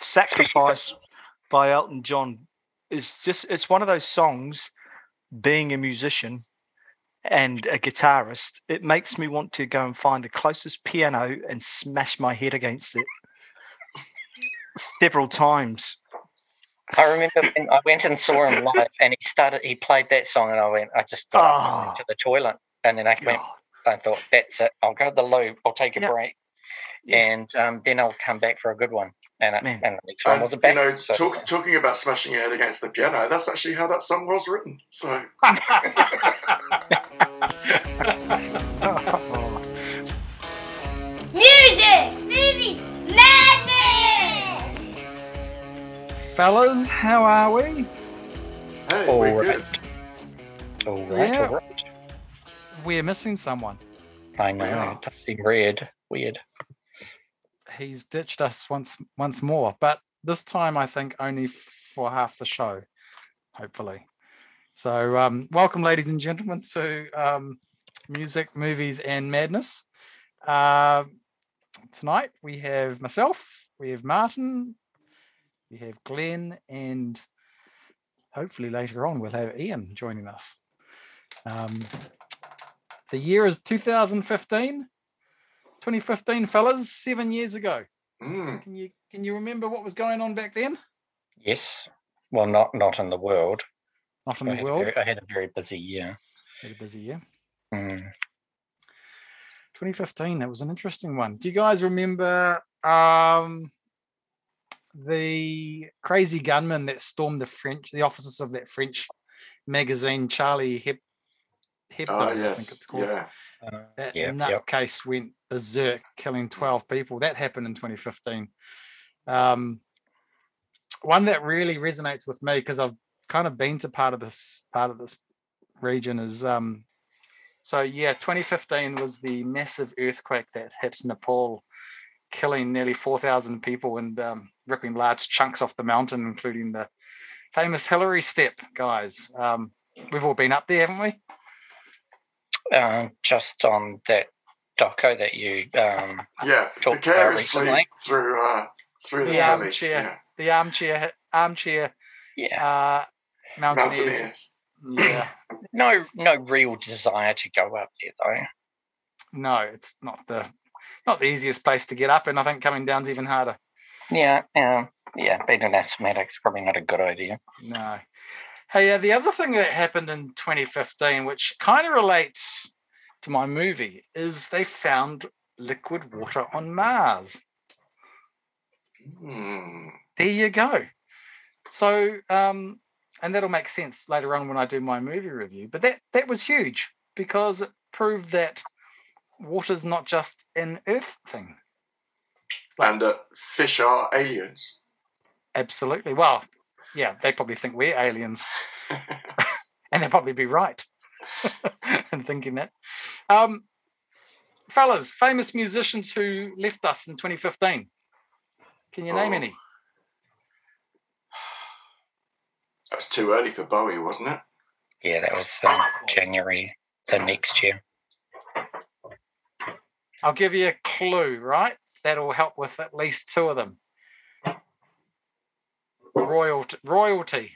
Sacrifice by Elton John is just it's one of those songs being a musician and a guitarist, it makes me want to go and find the closest piano and smash my head against it several times. I remember when I went and saw him live, and he started. He played that song, and I went. I just got Oh. up to the toilet, and then I went. God. I thought that's it. I'll go to the loo. I'll take a Yeah. break, Yeah. and um, then I'll come back for a good one. And, it, Man. and the next one And, was a you know, so, talk, talking about smashing your head against the piano, that's actually how that song was written. So, Music, movies, madness! Fellas, how are we? hey, All we're right. good. all right, Yeah. all right. We're missing someone. I know. Yeah. It does seem weird. Weird. He's ditched us once once more, but this time I think only for half the show, hopefully. So, um, welcome, ladies and gentlemen, to um, music, movies, and madness. Uh, tonight we have myself, we have Martyn, we have Glen, and hopefully later on we'll have Ian joining us. Um, the year is 2015. 2015, fellas, seven years ago. Mm. Can you can you remember what was going on back then? Yes. Well, not not in the world. Not in I the had, a world. very, I had a very busy year. Had a busy year. Mm. 2015. That was an interesting one. Do you guys remember um, the crazy gunman that stormed the French, the offices of that French magazine, Charlie Heb- Hebdo? Oh, I think yes. it's called. Yeah. Uh, That Yep, nutcase yep. went berserk, killing 12 people. That happened in 2015. Um, one that really resonates with me because I've kind of been to part of this part of this region is um, so yeah, 2015 was the massive earthquake that hit Nepal, killing nearly 4,000 people and um, ripping large chunks off the mountain, including the famous Hillary Step, guys. Um, we've all been up there, haven't we? um, just on that doco that you um, Yeah. Talk- uh, Vicariously recently. through, uh, through the, The telly. armchair. The armchair, armchair yeah uh, Yeah. mountaineers. Mountaineers. Yeah, no no real desire to go up there though. no, it's not the not the easiest place to get up, and I think coming down's even harder. Yeah, yeah, yeah. Being an asthmatic's probably not a good idea. No. Hey, uh, the other thing that happened in 2015, which kind of relates to my movie, is they found liquid water on Mars. Mm. There you go. So, um, and that'll make sense later on when I do my movie review. But that that was huge because it proved that water's not just an Earth thing. And uh, fish are aliens. Absolutely. Well, yeah, they probably think we're aliens, and they'll probably be right in thinking that. Um, fellas, famous musicians who left us in 2015. Can you name Oh. any? That's too early for Bowie, wasn't it? Yeah, that was um, January the next year. I'll give you a clue, right? That'll help with at least two of them. Royalty. Royalty.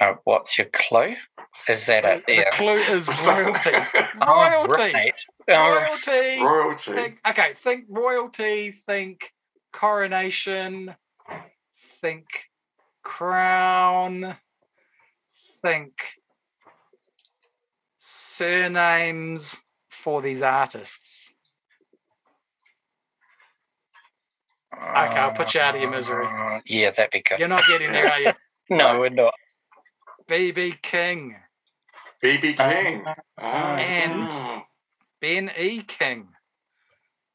Uh, what's your clue? Is that it? The Yeah. clue is What's royalty. Oh, Royalty. right. Oh, Royalty. Royalty. Think, okay, think royalty, think coronation, think crown, think surnames for these artists. Okay, I'll put you out of your misery. Uh, yeah, that'd be good. You're not getting there, are you? No, we're not. BB King, BB King. Ah. And- Ben E. King,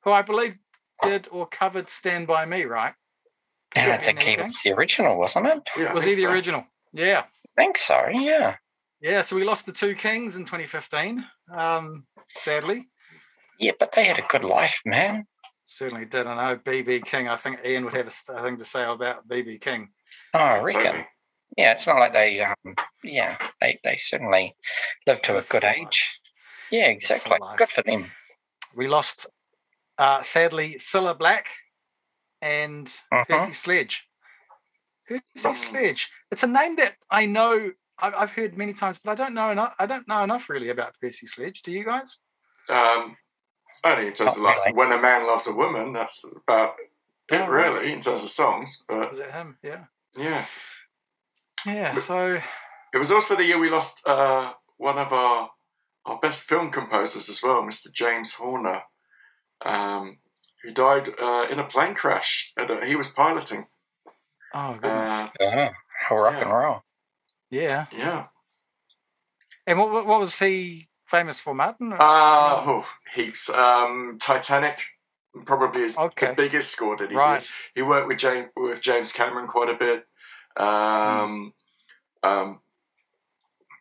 who I believe did or covered Stand By Me, right? And I think he King? was the original, wasn't it? Yeah, Was he the so. original? Yeah. I think so, yeah. Yeah, so we lost the two kings in 2015. Um, sadly, Yeah, but they had a good life, man. certainly did. I know BB King. I think Ian would have a thing to say about BB King. Oh, I reckon. Yeah, it's not like they, um, yeah, they, they certainly lived to a good full life. age. Yeah, exactly. life. Good for them. We lost uh, sadly, Cilla Black and Mhm. Percy Sledge. Who's Percy Mhm. Sledge. It's a name that I know I've, I've heard many times, but I don't know enough. I don't know enough really about Percy Sledge. Do you guys? Um, only in terms Not of like really. when a man loves a woman, that's about it, Oh, really, in terms of songs. But Was it him? Yeah. yeah, Yeah. So it was also the year we lost uh, one of our our best film composers as well, Mr. James Horner, um, who died uh, in a plane crash. And, uh, he was piloting. oh goodness. Uh, Oh, rock Yeah. and roll. yeah. yeah. And what what what was he famous for, Martyn? Uh, oh, heaps. Um, Titanic, probably is Okay. the biggest score that he right. did. He worked with James with James Cameron quite a bit. Um, um,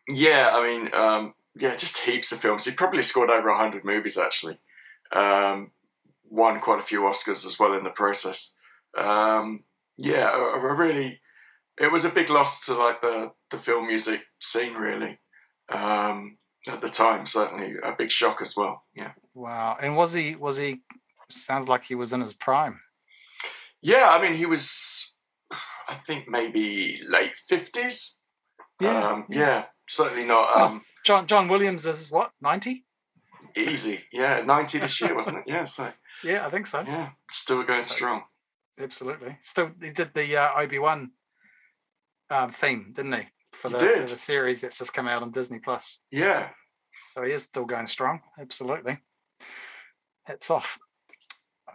yeah, I mean, um, yeah, just heaps of films. He probably scored over hundred movies actually. Um, won quite a few Oscars as well in the process. Um, yeah, a, a really, it was a big loss to like the the film music scene really. Um, at the time, certainly a big shock as well. Yeah. Wow. And was he was he sounds like he was in his prime. Yeah, I mean, he was, I think maybe late fifties. um, yeah. certainly not Oh. um, John John Williams is what, 90? easy. Yeah, ninety this year, wasn't it? Yeah, so Yeah, I think so. yeah, still going strong. Absolutely. Still he did the uh, Obi-Wan um, theme, didn't he? For He the, for the series that's just come out on Disney Plus. Yeah, So he is still going strong. Absolutely. Hats off.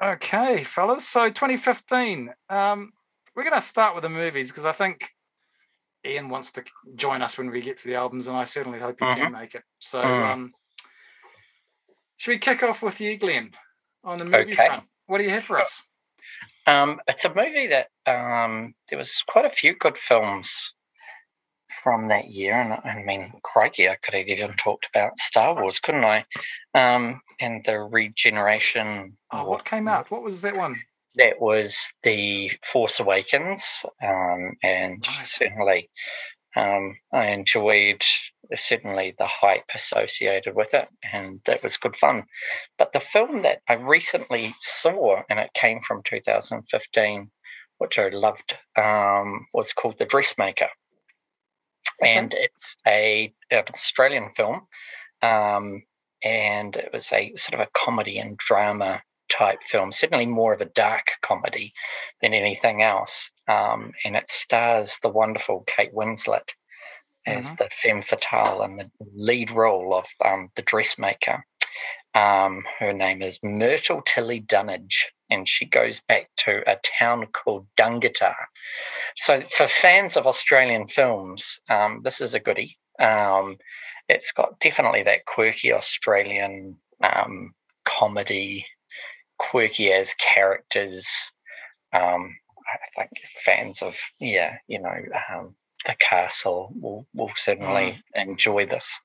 Okay, fellas. So 2015. Um, we're going to start with the movies because I think Ian wants to join us when we get to the albums, and I certainly hope he can make it. So, Mm. um, should we kick off with you, Glen, on the movie Okay. front? What do you have for us? Um, it's a movie that um, there was quite a few good films from that year, and I mean, crikey, I could have even talked about Star Wars, couldn't I? Um, and the regeneration. Oh, what came out? What was that one? That was the Force Awakens, um, and certainly um, I enjoyed certainly the hype associated with it, and that was good fun. But the film that I recently saw, and it came from 2015, which I loved, um, was called The Dressmaker, and it's a an Australian film, um, and it was a sort of a comedy and drama type film, certainly more of a dark comedy than anything else. Um, and it stars the wonderful Kate Winslet as the femme fatale in the lead role of um, the dressmaker. Um, her name is Myrtle Tilly Dunnage, and she goes back to a town called Dungatar. So, for fans of Australian films, um, this is a goodie. Um, it's got definitely that quirky Australian um, comedy, quirky as characters. Um, I think fans of yeah, you know, um, the castle will will certainly enjoy this.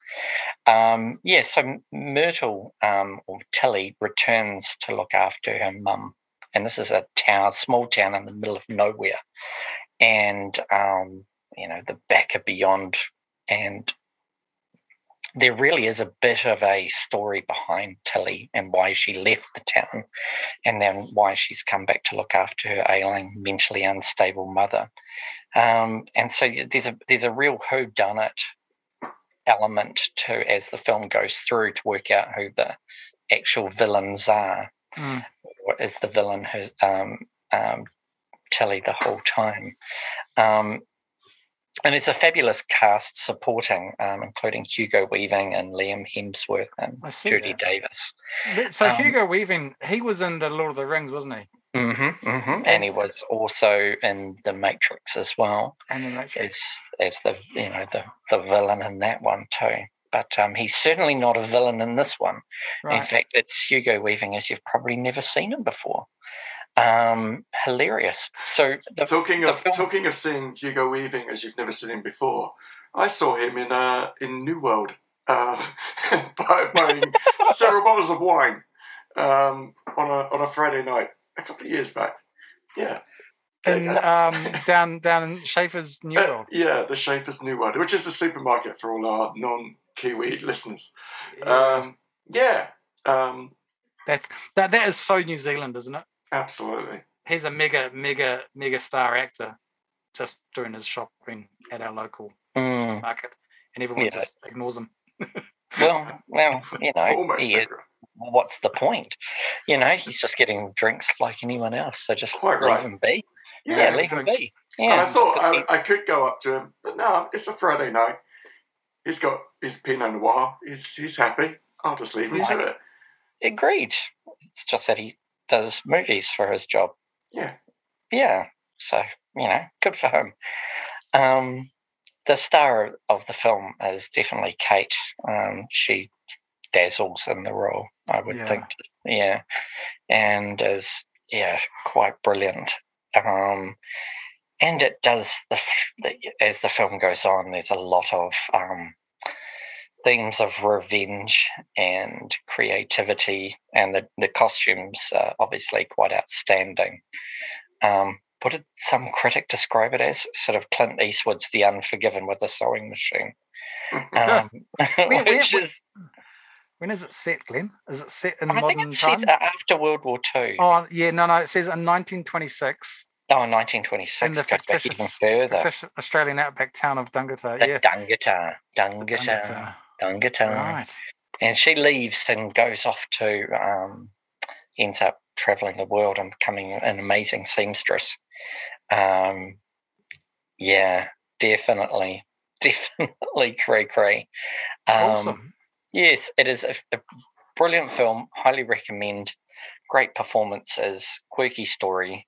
Um, yeah, so Myrtle um, or Tilly returns to look after her mum, and this is a town, small town in the middle of nowhere, and um, you know the back of beyond, and there really is a bit of a story behind Tilly and why she left the town, and then why she's come back to look after her ailing, mentally unstable mother. Um, and so there's a there's a real who done it element to as the film goes through to work out who the actual villains are. Mm. Or is the villain who um, um, Tilly the whole time? Um, and it's a fabulous cast supporting, um, including Hugo Weaving and Liam Hemsworth and Judy that. Davis. But- So Um, Hugo Weaving, he was in the Lord of the Rings, wasn't he? Mm-hmm, mm-hmm. And he was also in The Matrix as well. And then Matrix. as as the you know the the villain in that one too. But um, he's certainly not a villain in this one. In fact, it's Hugo Weaving as you've probably never seen him before. Um, hilarious. So the, talking of film- talking of seeing Hugo Weaving as you've never seen him before, I saw him in uh, in New World, uh, buy- buying several bottles of wine um, on a on a Friday night a couple of years back. Yeah. In um, down down in Schaefer's New Uh, World. yeah, the Schaefer's New World, which is a supermarket for all our non-Kiwi listeners. Yeah. Um, yeah, um, That that that is so New Zealand, isn't it? Absolutely. He's a mega, mega, mega star actor, just doing his shopping at our local Mm, market, and everyone Yeah. just ignores him. well, well, you know, Almost he what's the point? You know, he's just getting drinks like anyone else. So just Quite leave right. him be. Yeah, Yeah. leave him drink. be. and Yeah, I thought I, I could go up to him, but no, it's a Friday night. He's got his Pinot Noir. He's he's happy. I'll just leave him to it. agreed. It's just that he does movies for his job. Yeah. Yeah. So, you know, good for him. Um, the star of the film is definitely Kate. Um, she dazzles in the role, I would Yeah. think. Yeah. And is, yeah, quite brilliant. Um, and it does, the, as the film goes on, there's a lot of um, themes of revenge and creativity, and the, the costumes are obviously quite outstanding. Um, what did some critic describe it as? Sort of Clint Eastwood's The Unforgiven with a sewing machine. Um, where- which where- is, When is it set, Glen? Is it set in I think it's time? set after World War Two. Oh, yeah, no, no. It says in 1926 Oh, 1926 in the goes back even fictitious, Australian outback town of Dungatar. The yeah, Dungatar, Dungatar, Dungatar. Dungatar. Right. and she leaves and goes off to um, ends up traveling the world and becoming an amazing seamstress. Um, yeah definitely definitely cray cray. Um, awesome. yes it is a, a brilliant film. Highly recommend. Great performances quirky story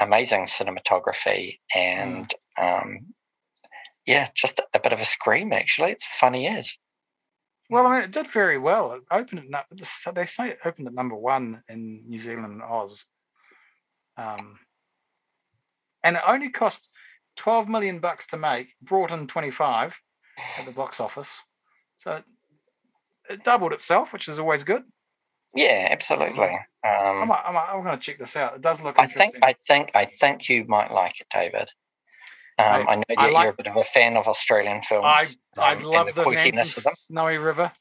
amazing cinematography and um, yeah just a, a bit of a scream actually. It's funny as Well, I mean, it did very well. It opened at they say it opened at number one in New Zealand and Oz, um, and it only cost twelve million bucks to make. Brought in twenty five at the box office, so it, it doubled itself, which is always good. yeah absolutely um, might, I might, I'm going to check this out. It does look I think I think I think you might like it, David. Um, I- I, know that I like- you're a bit of a fan of Australian films. I I um, love the, quirkiness Nanton of them. Snowy River,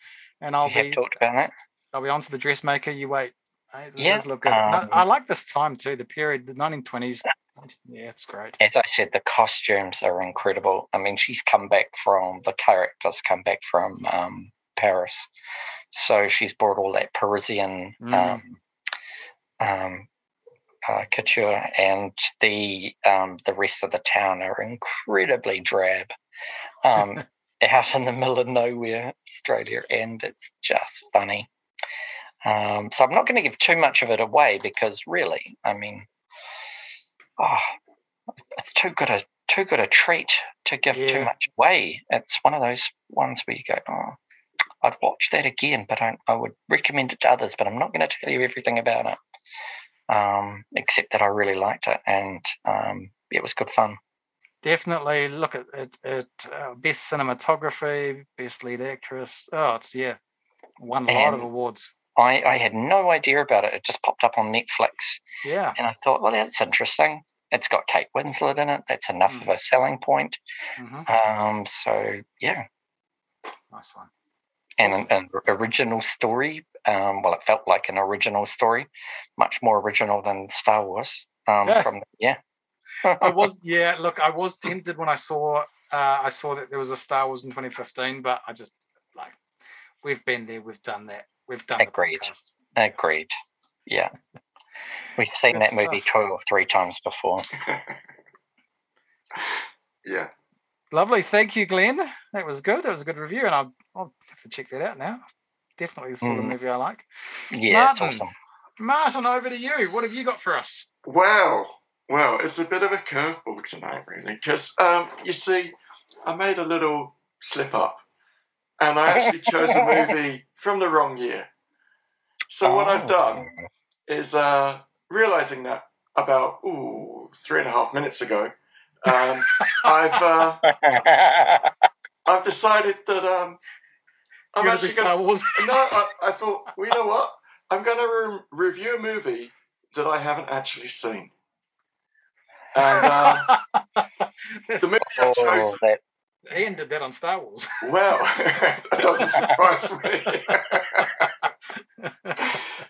and I'll We have be talked about that. I'll be on to the dressmaker. You wait. It Yeah, does look good. Um, I like this time too. The period, the 1920s. Yeah, it's great. As I said, the costumes are incredible. I mean, she's come back from the characters come back from um, Paris, so she's brought all that Parisian Mm. um, um, uh, couture, and the um, the rest of the town are incredibly drab. Um, out in the middle of nowhere, Australia, and it's just funny. Um, so I'm not going to give too much of it away because really, I mean, oh, it's too good a too good a treat to give too much away. It's one of those ones where you go, oh, I'd watch that again, but I, I would recommend it to others, but I'm not going to tell you everything about it, um, except that I really liked it and um, it was good fun. Definitely look at it. it uh, best cinematography, best lead actress. Oh, it's yeah, won a lot of awards. I, I had no idea about it. It just popped up on Netflix, Yeah. and I thought, well, that's interesting. It's got Kate Winslet in it. That's enough Mm. of a selling point. hmm Um, so yeah, Nice one. And an, an original story. Um, well, it felt like an original story, much more original than Star Wars. Um, Yeah. from yeah, I was yeah. Look, I was tempted when I saw uh, I saw that there was a Star Wars in 2015, but I just like we've been there, we've done that, we've done. the Agreed. agreed. Yeah, we've seen Good that movie two or three times before. yeah. Lovely, thank you, Glen. That was good. That was a good review, and I'll, I'll have to check that out now. Definitely the sort of Mm. movie I like. Yeah, it's Martyn. awesome. Martyn, over to you. What have you got for us? Well, well, it's a bit of a curveball tonight, really, because um, you see, I made a little slip up, and I actually chose a movie from the wrong year. So what I've done Oh. is uh, realizing that about ooh three and a half minutes ago, um, I've uh, I've decided that um, I'm You're gonna actually going. Wars. No, I, I thought, well, you know what? I'm going to re- review a movie that I haven't actually seen. And um, the movie I've oh, chosen that Ian did that on Star Wars. Well, that doesn't surprise me.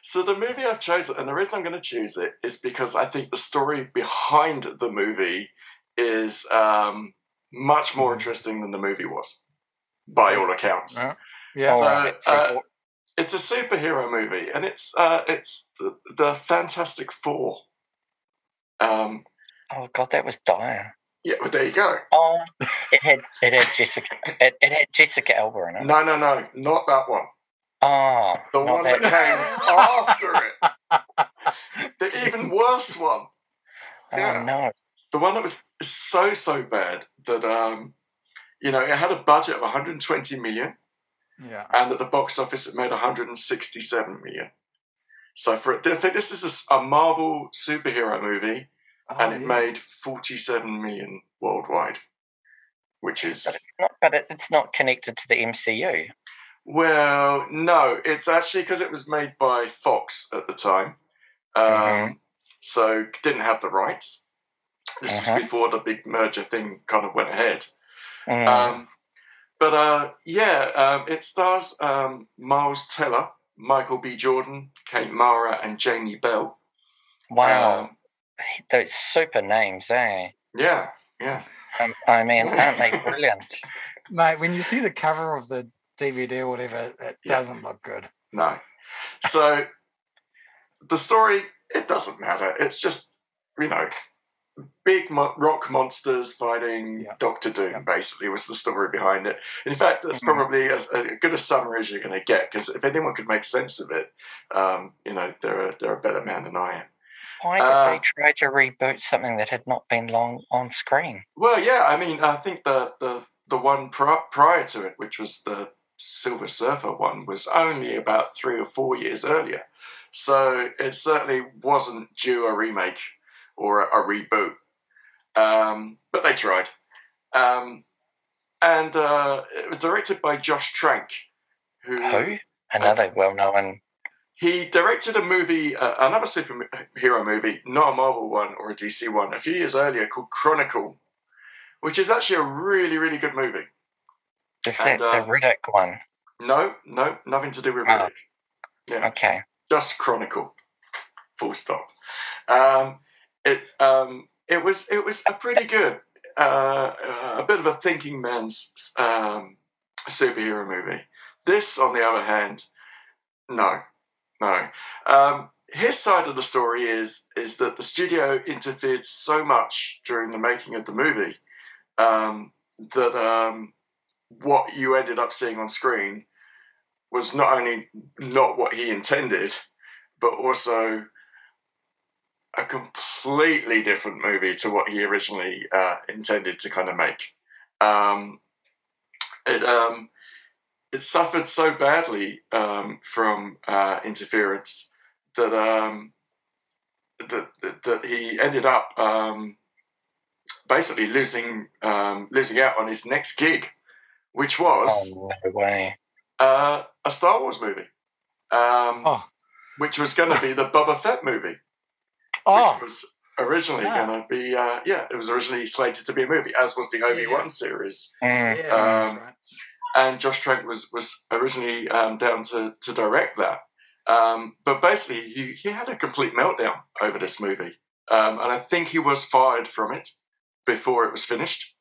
so the movie I've chosen, and the reason I'm going to choose it is because I think the story behind the movie is um, much more interesting than the movie was, by all accounts. Yeah. Yeah. So, right, uh, it's a superhero movie, and it's uh, it's the, the Fantastic Four. Um, oh god, that was dire. yeah, well, there you go. Oh, it had it had Jessica it, it had Jessica Alba in it. No, no, no, not that one. Oh, The not one that, came after it. The even worse one. Oh yeah. no. The one that was so so bad that um, you know, it had a budget of 120 million, yeah. and at the box office it made 167 million. So for it, I think this is a Marvel superhero movie, and Oh, it yeah. made 47 million worldwide, which is But is it's not but it, it's not connected to the MCU. well, no, it's actually because it was made by Fox at the time, um, Mhm. so didn't have the rights. This Uh-huh. was before the big merger thing kind of went ahead. Mm. Um, but uh, yeah, um, it stars um, Miles Teller, Michael B. Jordan, Kate Mara, and Jamie Bell. wow. Um, Those super names, eh? yeah, yeah. Um, I mean, aren't they brilliant? Mate, when you see the cover of the DVD or whatever, it Yeah. doesn't look good. No. So the story, it doesn't matter. It's just, you know, big mo- rock monsters fighting Yeah. Doctor Doom, Yeah. basically, was the story behind it. In fact, that's Mhm. probably as, as good a summary as you're going to get, because if anyone could make sense of it, um, you know, they're a, they're a better man than I am. Why did Uh, they try to reboot something that had not been long on screen? Well, yeah, I mean, I think the the the one pri- prior to it, which was the Silver Surfer one, was only about three or four years earlier. So it certainly wasn't due a remake or a, a reboot. Um, but they tried. Um, and uh, it was directed by Josh Trank, who Who? Another well-known. he directed a movie, uh, another superhero movie, not a Marvel one or a DC one, a few years earlier called Chronicle, which is actually a really, really good movie. Is And, that uh, the Riddick one? No, no, nothing to do with Oh. Riddick. Yeah, Okay. just Chronicle. Full stop. Um, it um, it was it was a pretty good, uh, uh, a bit of a thinking man's um, superhero movie. This, on the other hand, no, no. Um, his side of the story is is that the studio interfered so much during the making of the movie um, that um, what you ended up seeing on screen was not only not what he intended, but also a completely different movie to what he originally uh, intended to kind of make. Um, it um, it suffered so badly um, from uh, interference that, um, that that that he ended up um, basically losing um, losing out on his next gig, which was Oh no way! uh, a Star Wars movie, um, Oh, which was going to be the Boba Fett movie, oh, which was originally Yeah. going to be uh, yeah, it was originally slated to be a movie, as was the Obi Wan series, Mm. yeah, um, right. and Josh Trank was was originally um, down to to direct that, um, but basically he he had a complete meltdown over this movie, um, and I think he was fired from it before it was finished.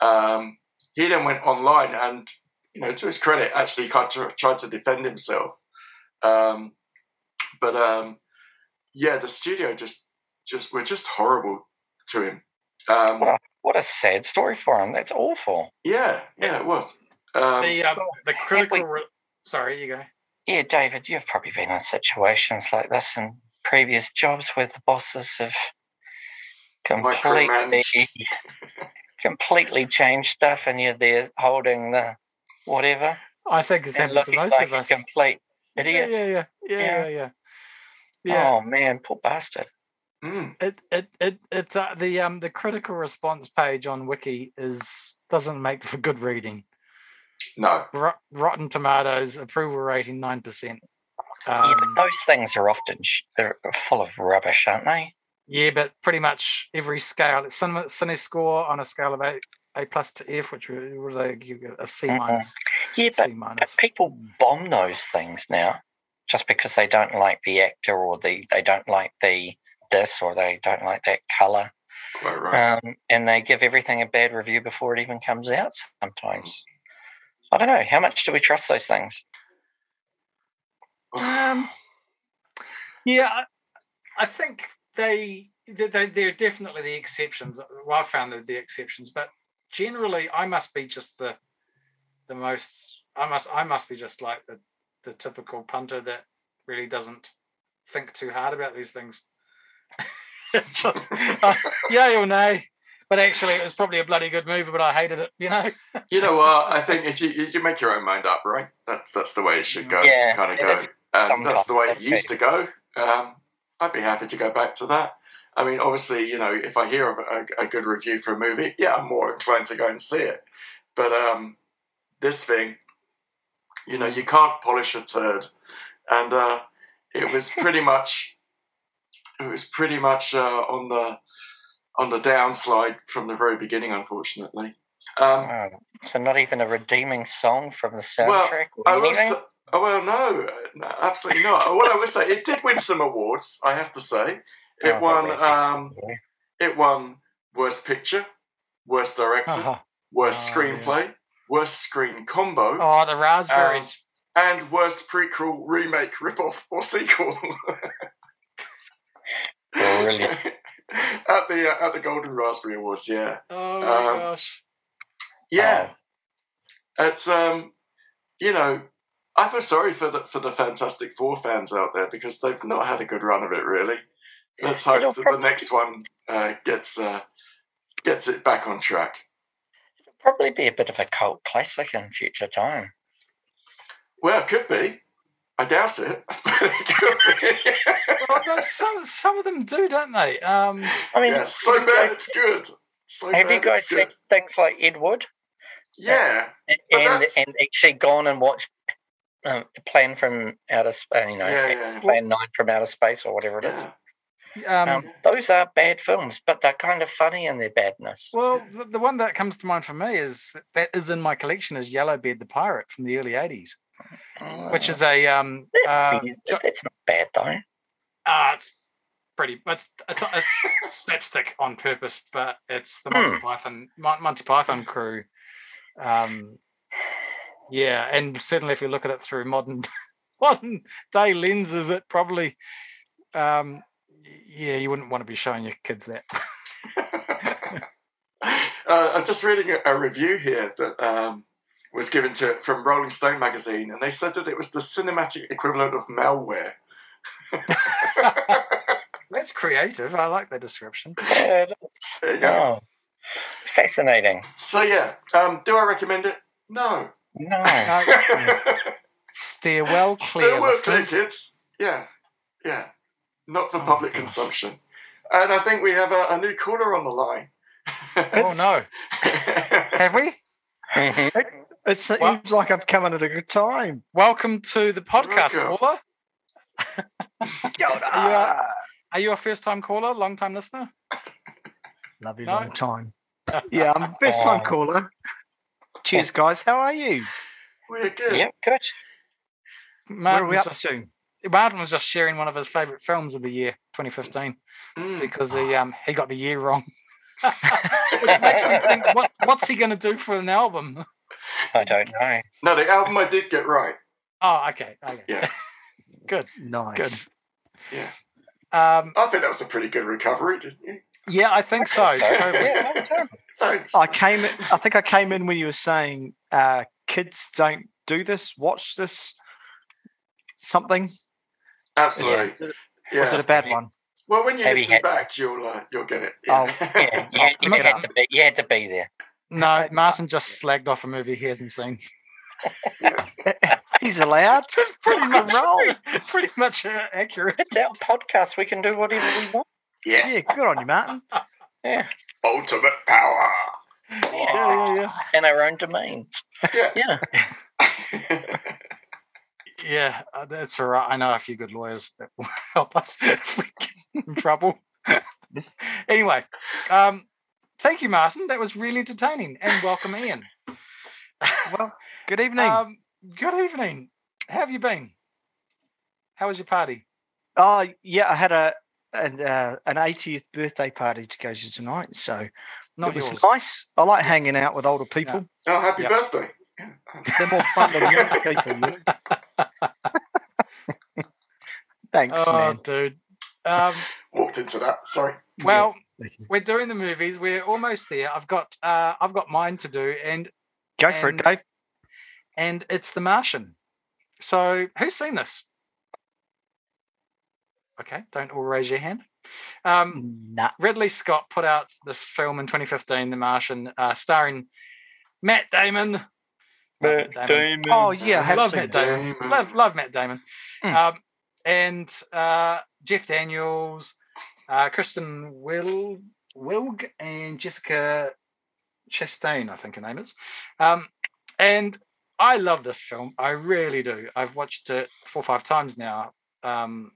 Um, he then went online and, you know, to his credit, actually tried to, tried to defend himself. Um, but um, yeah, the studio just just were just horrible to him. Um, What a what a sad story for him. That's awful. yeah, yeah, it was. Um, the um, the critical. we- Re- Sorry, you go. Yeah, David, you've probably been in situations like this in previous jobs where the bosses have completely completely changed stuff, and you're there holding the whatever I think it's happened to looking most like of a us. complete Yeah, idiot. yeah, yeah, yeah, Yeah. yeah, yeah. Yeah, Oh man, poor bastard. mm, it it it it's uh, the um the critical response page on Wiki is doesn't make for good reading. no, Rot- Rotten Tomatoes approval rating nine percent. yeah, Um, but those things are often sh- they're full of rubbish, aren't they? yeah, but pretty much every scale. It's Cine, Cine score on a scale of eight A plus to F, which would what do they give you? a C Mhm. minus. Yeah, but, C but people Mm. bomb those things now just because they don't like the actor or the they don't like the this or they don't like that color. Quite right. Um, and they give everything a bad review before it even comes out sometimes. I don't know. How much do we trust those things? Um, yeah, I, I think they, they they- they're definitely the exceptions. Well, I found they're the exceptions, but generally, I must be just the the most. I must I must be just like the the typical punter that really doesn't think too hard about these things. just, uh, yay or nay. But actually, it was probably a bloody good movie, but I hated it. You know. You know what? I think if you you make your own mind up, right? That's that's the way it should go. Yeah, kind of go, is and that's the way it used to go. Um, I'd be happy to go back to that. I mean, obviously, you know, if I hear of a, a good review for a movie, yeah, I'm more inclined to go and see it. But um, this thing, you know, you can't polish a turd, and uh, it was pretty much, it was pretty much uh, on the on the downslide from the very beginning, unfortunately. Um, Oh, so not even a redeeming song from the soundtrack I or anything? say, oh, well, no, uh, no, absolutely not. what I would say, it did win some awards. I have to say, it Oh, won. Um, it won worst picture, worst director, Oh, worst Oh, yeah. Screenplay, worst screen combo, oh, the raspberries. and worst prequel, remake, ripoff, or sequel. Brilliant. at the uh, at the Golden Raspberry Awards, yeah, oh my um, gosh. yeah. It's um, you know, I feel sorry for the for the Fantastic Four fans out there because they've not had a good run of it really. Let's hope that the next one uh, gets uh, gets it back on track. Probably be a bit of a cult classic in future time. Well, it could be. I doubt it, but it could be. Well, no, some some of them do, don't they? Um, I mean, yeah, so bad guys- it's good. So Have you guys seen things like Ed Wood Yeah, and and, and actually gone and watched um, Plan from Outer, Sp- uh, you know, yeah, yeah, Plan Nine from Outer Space or whatever it is. Um, Um, those are bad films, but they're kind of funny in their badness. well, the, the one that comes to mind for me is that is in my collection is Yellowbeard the Pirate from the early '80s, which is a um, uh, that's not bad though. uh, it's pretty. It's it's, it's slapstick on purpose, but it's the Monty Python Monty Python crew. Um, yeah, and certainly if you look at it through modern modern day lenses, it probably, um, yeah, you wouldn't want to be showing your kids that. uh, I'm just reading a, a review here that um, was given to it from Rolling Stone magazine, and they said that it was the cinematic equivalent of malware. That's creative. I like that description. Yeah, that's- There you go. oh, fascinating. So yeah, um, do I recommend it? No. No, Uh, steer well clear. Still worth clear, kids. Yeah, yeah. Not for Oh, public consumption. And I think we have a, a new caller on the line. Oh no, have we? Mhm. It seems Well- like I've come in at a good time. Welcome to the podcast, Welcome. caller. Yoda! Are you, uh, Are you a first time caller, long time listener? Love you No? long time. Yeah, I'm a first time Oh. caller. Cheers, guys. How are you? We're good. Yep, good. Martyn we was, up just, Martyn was just sharing one of his favourite films of the year, 2015, Mm. because he um he got the year wrong. Which makes me think, what, what's he going to do for an album? I don't know. No, the album I did get right. Oh, okay, okay, Yeah. good. Nice. Good. Yeah. Um, I think that was a pretty good recovery, didn't you? yeah, I think so. So, yeah, well done. Thanks. I came. In, I think I came in when you were saying uh, kids don't do this. Watch this. Something. Absolutely. Yeah. Was it a bad one? well, when you Maybe listen had- back, you'll uh, you'll get it. Oh. Yeah, you, had, you had to be. You had to be there. No, Martyn just slagged off a movie he hasn't seen. He's allowed. That's pretty much roll. pretty much uh, accurate. It's our podcast. We can do whatever we want. Yeah. Yeah, good on you, Martyn. Yeah, Ultimate power. yeah, Yeah, yeah, yeah. in our own domains. Yeah. Yeah. Yeah, uh, that's all right. I know a few good lawyers that will help us if we get in trouble. anyway, um, Thank you, Martyn. That was really entertaining. And welcome, Ian. Well, good evening. Um, good evening. How have you been? How was your party? oh, yeah, I had a an, uh, an 80th birthday party to go to tonight, so Not it was yours. nice. I like hanging out with older people. Oh, happy Yep. birthday. They're more fun than young people. You know. Thanks, Oh, man. dude. Um, Walked into that. Sorry. well, Thank you. we're doing the movies. We're almost there. I've got uh, I've got mine to do, and Go for it, Dave. and it's The Martian. So, who's seen this? Okay, don't all raise your hand. Um, Nah. Ridley Scott put out this film in 2015, The Martian, uh, starring Matt Damon. Love Matt Damon. Oh, yeah, I have love seen Matt. Damon. Damon. Love, love Matt Damon. Mm. Um, and uh, Jeff Daniels, uh, Kristen Wil- Wiig, and Jessica Chastain, I think her name is. Um, and I love this film. I really do. I've watched it four or five times now. Um,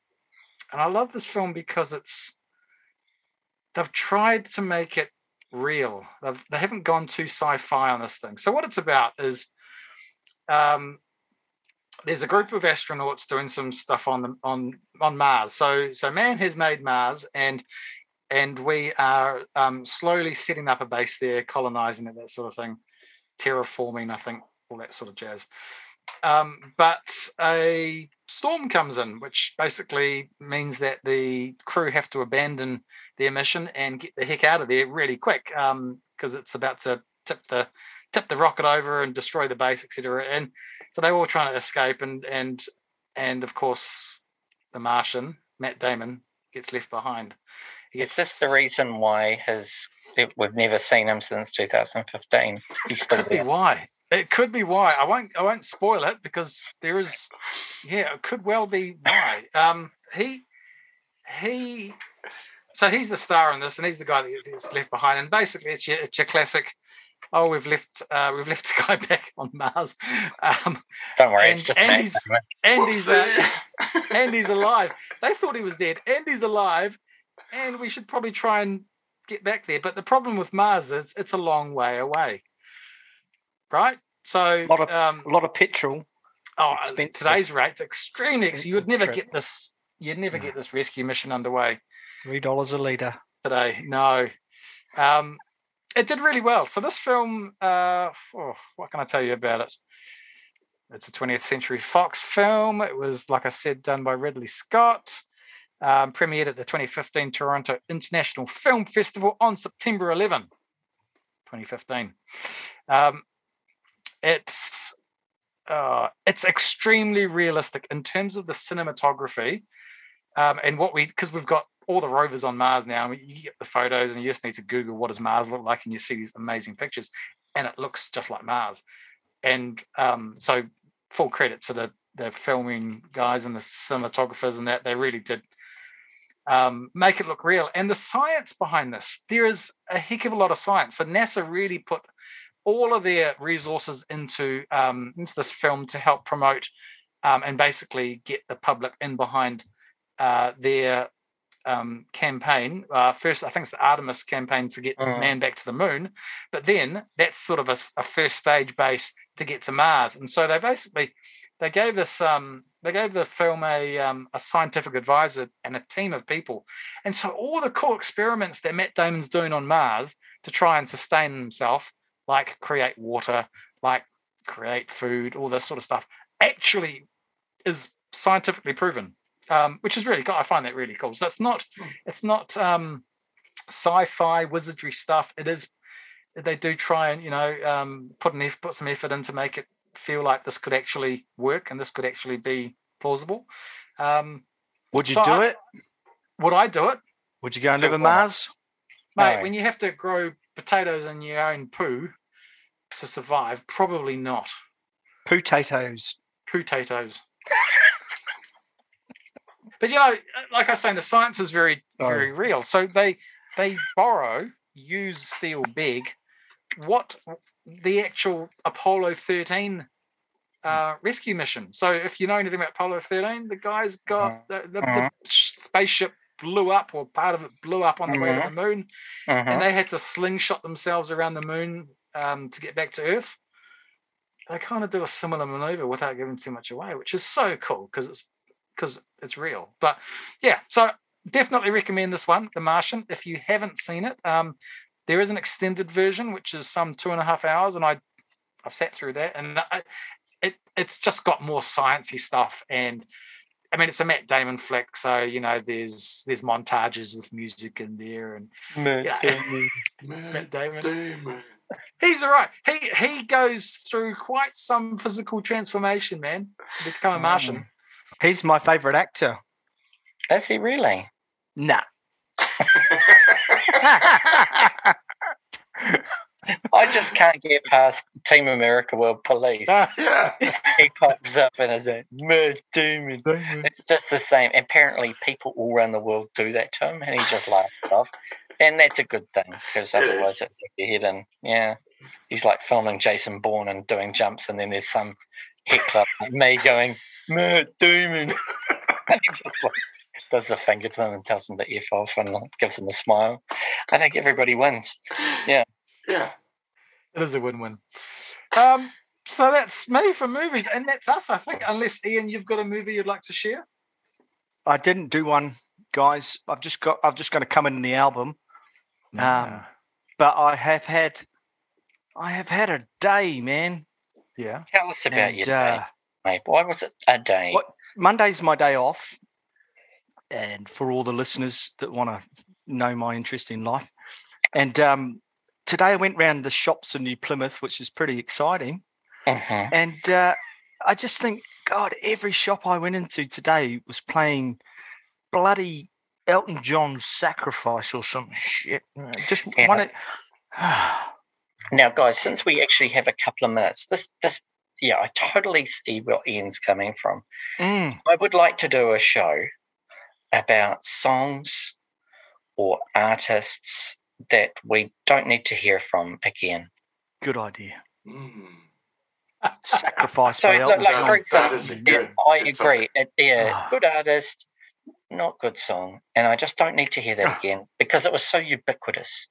and I love this film because it's they've tried to make it real. They've, they haven't gone too sci-fi on this thing. So what it's about is um, there's a group of astronauts doing some stuff on the on on Mars. So so man has made Mars and and we are um, slowly setting up a base there, colonizing it, that sort of thing, terraforming, I think, all that sort of jazz. Um, but a storm comes in, which basically means that the crew have to abandon their mission and get the heck out of there really quick because it's about to tip the tip the rocket over and destroy the base, etc. And so they were all trying to escape, and and and of course, the Martian, Matt Damon, gets left behind. He Is this the reason why his we've never seen him since 2015? He's still could be why. It could be why. I won't. I won't spoil it because there is. Yeah, it could well be why. Um, he, he. So he's the star in this, and he's the guy that gets left behind. And basically, it's your, it's your classic. Oh, we've left. Uh, we've left the guy back on Mars, um, Don't worry, it's just and Matt he's- and he's uh, Whoopsie. and he's alive. They thought he was dead, and he's alive, and we should probably try and get back there. But the problem with Mars is it's a long way away, right? So, Lot of- um, A lot of petrol. oh, expensive. today's rates extremely. Ex- you would never trip. get this. You'd never No. get this rescue mission underway Three dollars a litre. today. No, um, it did really well. So this film, uh, oh, what can I tell you about it? It's a 20th Century Fox film. It was, like I said, done by Ridley Scott. Um, premiered at the 2015 Toronto International Film Festival on September 11, 2015. Um, it's uh, it's extremely realistic in terms of the cinematography um, and what we because we've got all the rovers on Mars now. and You get the photos, and you just need to Google what does Mars look like, and you see these amazing pictures, and it looks just like Mars. And um, so, full credit to the the filming guys and the cinematographers, and that they really did um, make it look real. And the science behind this, there is a heck of a lot of science. So NASA really put all of their resources into um, into this film to help promote um, and basically get the public in behind uh, their um, campaign. Uh, first, I think it's the Artemis campaign to get Mhm. man back to the moon, but then that's sort of a, a first stage base to get to Mars. And so they basically they gave this um, they gave the film a um, a scientific advisor and a team of people, and so all the cool experiments that Matt Damon's doing on Mars to try and sustain himself, like create water, like create food, all this sort of stuff, actually is scientifically proven, um, which is really cool. I find that really cool. So it's not it's not um, sci-fi wizardry stuff. It is they do try and you know um, put an put some effort in to make it feel like this could actually work and this could actually be plausible. Um, Would you So do I- it? would I do it, Would you go and live why? Mars? mate? No. When you have to grow potatoes in your own poo to survive, probably not. Potatoes. Potatoes. but you know, like I was saying, the science is very, Sorry. very real. So they they borrow, use steel big, what the actual Apollo 13 uh, rescue mission. So if you know anything about Apollo 13, the guy's got the, the, the Mhm. spaceship blew up, or part of it blew up on the way to the Mhm. moon, Mhm. and they had to slingshot themselves around the moon um, to get back to Earth. They kind of do a similar maneuver without giving too much away, which is so cool because it's because it's real. But yeah, so definitely recommend this one, The Martian, if you haven't seen it. Um, there is an extended version which is some two and a half hours, and I I've sat through that, and I, it it's just got more sciencey stuff and. I mean, it's a Matt Damon flick, so you know there's there's montages with music in there, and yeah, Man, Matt Damon Damon. he's all right. He he goes through quite some physical transformation, man, to become a Martian. He's my favourite actor. Is he really? Nah. I just can't get past Team America World Police. yeah. he pops up and is like, Matt Damon. It's just the same. Apparently, people all around the world do that to him, and he just laughs it off. And that's a good thing because otherwise is. it'd be hidden. Yeah. He's like filming Jason Bourne and doing jumps, and then there's some heckler like me going, Matt Damon. and he just like does the finger to them and tells them to F off and like, gives them a smile. I think everybody wins. Yeah. Yeah. It is a win-win. Um, so that's me for movies, and that's us, I think. Unless Ian, you've got a movie you'd like to share. I didn't do one, guys. I've just got. I've just going to come in the album, Um, but I have had. I have had a day, man. yeah. Tell us about And, your day, uh, mate. Why was it a day? What- Monday's my day off, and for all the listeners that want to know my interest in life, and um, today I went round the shops in New Plymouth, which is pretty exciting. Mhm. And uh, I just think, God, every shop I went into today was playing bloody Elton John's Sacrifice or some shit. Just Yeah. want it. Now, guys, since we actually have a couple of minutes, this this yeah, I totally see where Ian's coming from. Mm, I would like to do a show about songs or artists that we don't need to hear from again. good idea. Mm. Sacrifice So, by look, like for example, yeah, good- I agree. topic. It- yeah, Ah. good artist, not good song, and I just don't need to hear that Ah. again because it was so ubiquitous.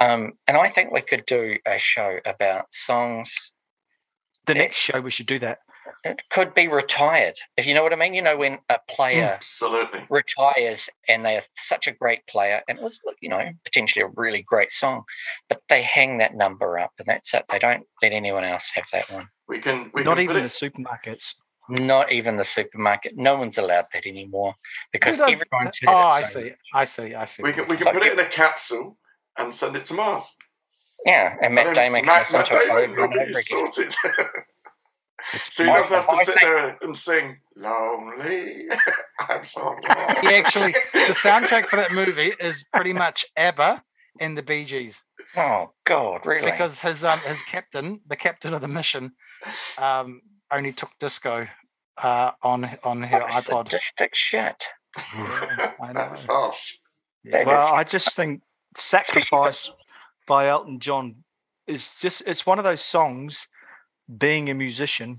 Um, and I think we could do a show about songs the yeah. next show we should do that. it could be retired, if you know what I mean. You know, when a player Absolutely. retires and they are such a great player, and it was, you know, potentially a really great song, but they hang that number up and that's it. They don't let anyone else have that one. We can. We Not can even put the it, supermarkets. Not even the supermarket. No one's allowed that anymore because everyone's heard Oh, it. I so- see. I see. I see. We can. We can put it in a capsule and send it to Mars. Yeah, and Matt And then Damon can Matt, Matt it Damon will and be over sorted. so he doesn't have to sit there and sing "Lonely." I'm so lonely. Yeah, actually, the soundtrack for that movie is pretty much ABBA and the Bee Gees. Oh God, really? because his um his captain, the captain of the mission, um only took disco uh on on her What a iPod. sadistic shit. Yeah, I know. That's harsh. Yeah. That Well, is- I just think Sacrifice by Elton John is just, it's one of those songs, being a musician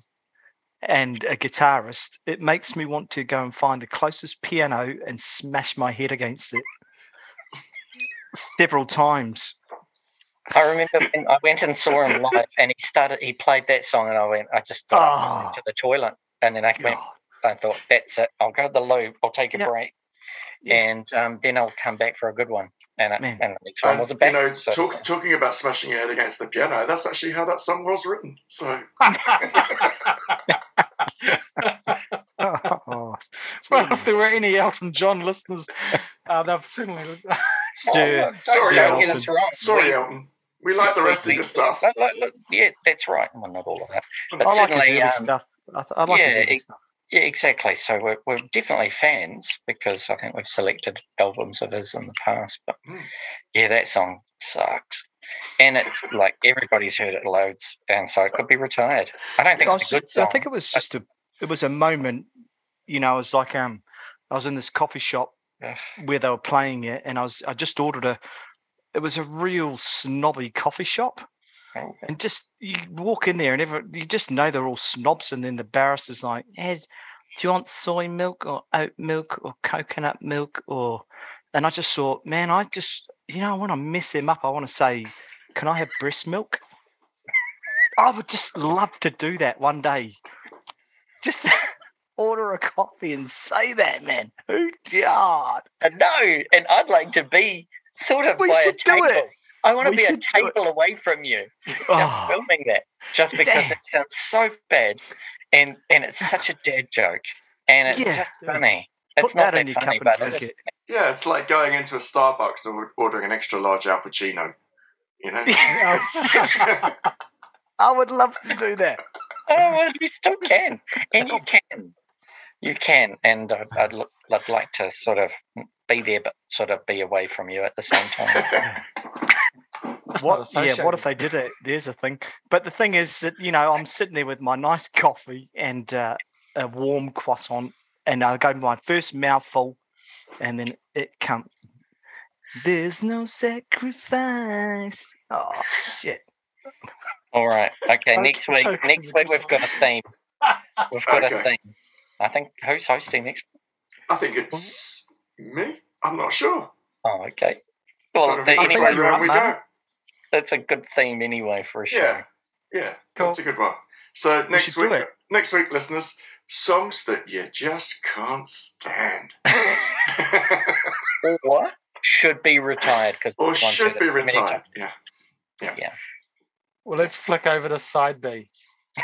and a guitarist, it makes me want to go and find the closest piano and smash my head against it several times. I remember when I went and saw him live, and he started. He played that song, and I went. I just got Oh. to the toilet, and then I went. I thought, that's it. I'll go to the loo. I'll take a Yeah. break, Yeah. and um, then I'll come back for a good one. And, it, Man. and the next one And, was a you know, so, talk, talking about smashing your head against the piano, that's actually how that song was written. So, Oh, well, if there were any Elton John listeners, uh, they've certainly. Oh, Stu, Sorry, don't get Elton. us wrong. sorry, We- Elton. We like the rest of we- your stuff. Look, look, look, yeah, that's right. Well, not all of that. But I like his certainly, early um, stuff. I, th- I like yeah, early it- stuff. Yeah, exactly. So we're, we're definitely fans because I think we've selected albums of his in the past. But Mm. yeah, that song sucks. And it's like everybody's heard it loads. And so it could be retired. I don't think I, was- good song. I think it was just a it was a moment, you know, it was like um I was in this coffee shop Ugh. where they were playing it and I was I just ordered a it was a real snobby coffee shop. Oh. And just you walk in there and you just know they're all snobs and then the barrister's like, Hey, do you want soy milk or oat milk or coconut milk or and I just thought, man, I just you know, I want to mess them up. I want to say, can I have breast milk? I would just love to do that one day. Just order a coffee and say that, man. Who God. And no, and I'd like to be sort of We should do it. I want to We be a should do it. table away from you, just Oh, filming that, just because Damn. it sounds so bad, and and it's such a dad joke, and it's Yeah. just funny. It's Put not that in that funny, but it's, drink Yeah, it's like going into a Starbucks and ordering an extra large Al Pacino. You know? Oh. I would love to do that. oh, well, you still can, and you can, you can, and I'd, I'd, look, I'd like to sort of be there, but sort of be away from you at the same time. That's What, yeah, what if they did it? There's a thing. But the thing is that, you know, I'm sitting there with my nice coffee and uh, a warm croissant, and I go to my first mouthful, and then it comes. There's no sacrifice. Oh, shit. All right, okay. Choke- Next week, choke next week we've got a theme. We've got a Okay. theme. I think who's hosting next? I think it's me. I'm not sure. Oh, okay. Well, Kind of the- I think which anyway, way you're round up, we go. That's a good theme anyway for a show. Yeah, yeah, Cool. that's a good one. So next should do week, it. next week, listeners, songs that you just can't stand, Or should be retired because or should be retired. Yeah, Yeah. yeah. Well, let's flick over to side B.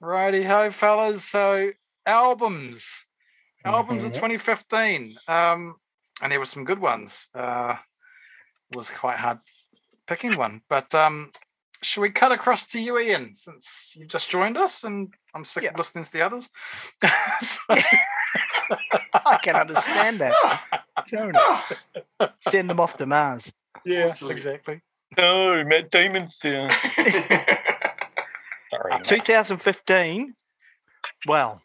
Righty ho, fellas. So albums, albums of Mhm. 2015, um, and there were some good ones. Uh, it was quite hard picking one, but um, should we cut across to you, Ian, since you just joined us, and I'm sick Yeah. of listening to the others. I can understand that. Don't? Send them off to Mars. yeah, Absolutely. exactly. No, Matt Damon's there. Sorry, 2015. Well,